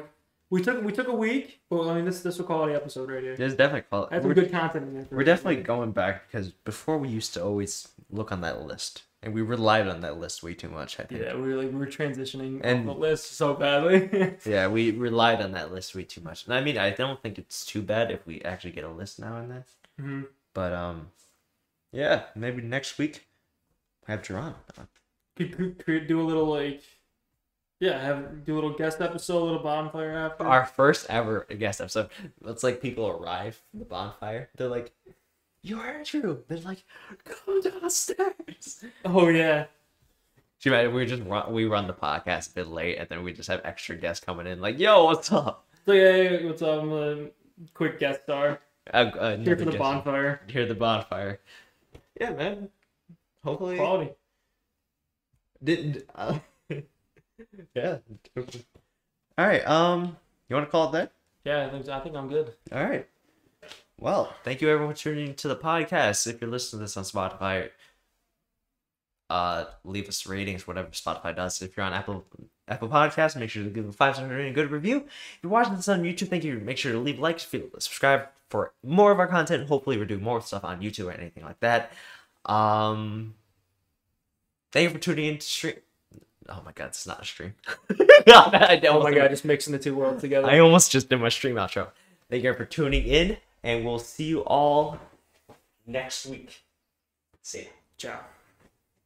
B: we took we took a week, but I mean this this is a quality episode right here.
A: there's definitely quality.
B: had some
A: We're,
B: good content in
A: we're definitely going back because before we used to always look on that list, and we relied on that list way too much. I think.
B: Yeah, we were like we were transitioning
A: And-
B: off the list so badly.
A: Yeah, we relied on that list way too much. And I mean, I don't think it's too bad if we actually get a list now and then.
B: hmm
A: But um, yeah, maybe next week I have Jerron. on.
B: Could, could, could do a little like, yeah, have do a little guest episode, a little bonfire after.
A: Our first ever guest episode. It's like people arrive from the bonfire. They're like, "You're Andrew." They're like, "Come downstairs."
B: oh yeah,
A: you imagine we just run, we run the podcast a bit late, and then we just have extra guests coming in, like, "Yo, what's up?"
B: so yeah, what's up? I'm a quick guest star
A: Uh, uh,
B: here for the
A: guest-
B: bonfire.
A: Here the bonfire. Yeah, man. Hopefully,
B: Quality.
A: didn't. Uh, yeah. All right. Um, you want to call it that?
B: Yeah, I think I think I'm good.
A: All right. Well, thank you everyone for tuning to the podcast. If you're listening to this on Spotify, uh, leave us ratings, whatever Spotify does. If you're on Apple Apple Podcasts, make sure to give a five star rating, and a good review. If you're watching this on YouTube, thank you. Make sure to leave likes, feel subscribe for more of our content. Hopefully, we'll do more stuff on YouTube or anything like that. Um, thank you for tuning in to stream. Oh my god, it's not a stream. I
B: Oh my god, just mixing the two worlds together.
A: I almost just did my stream outro. Thank you for tuning in, and we'll see you all next week. See ya.
B: Ciao.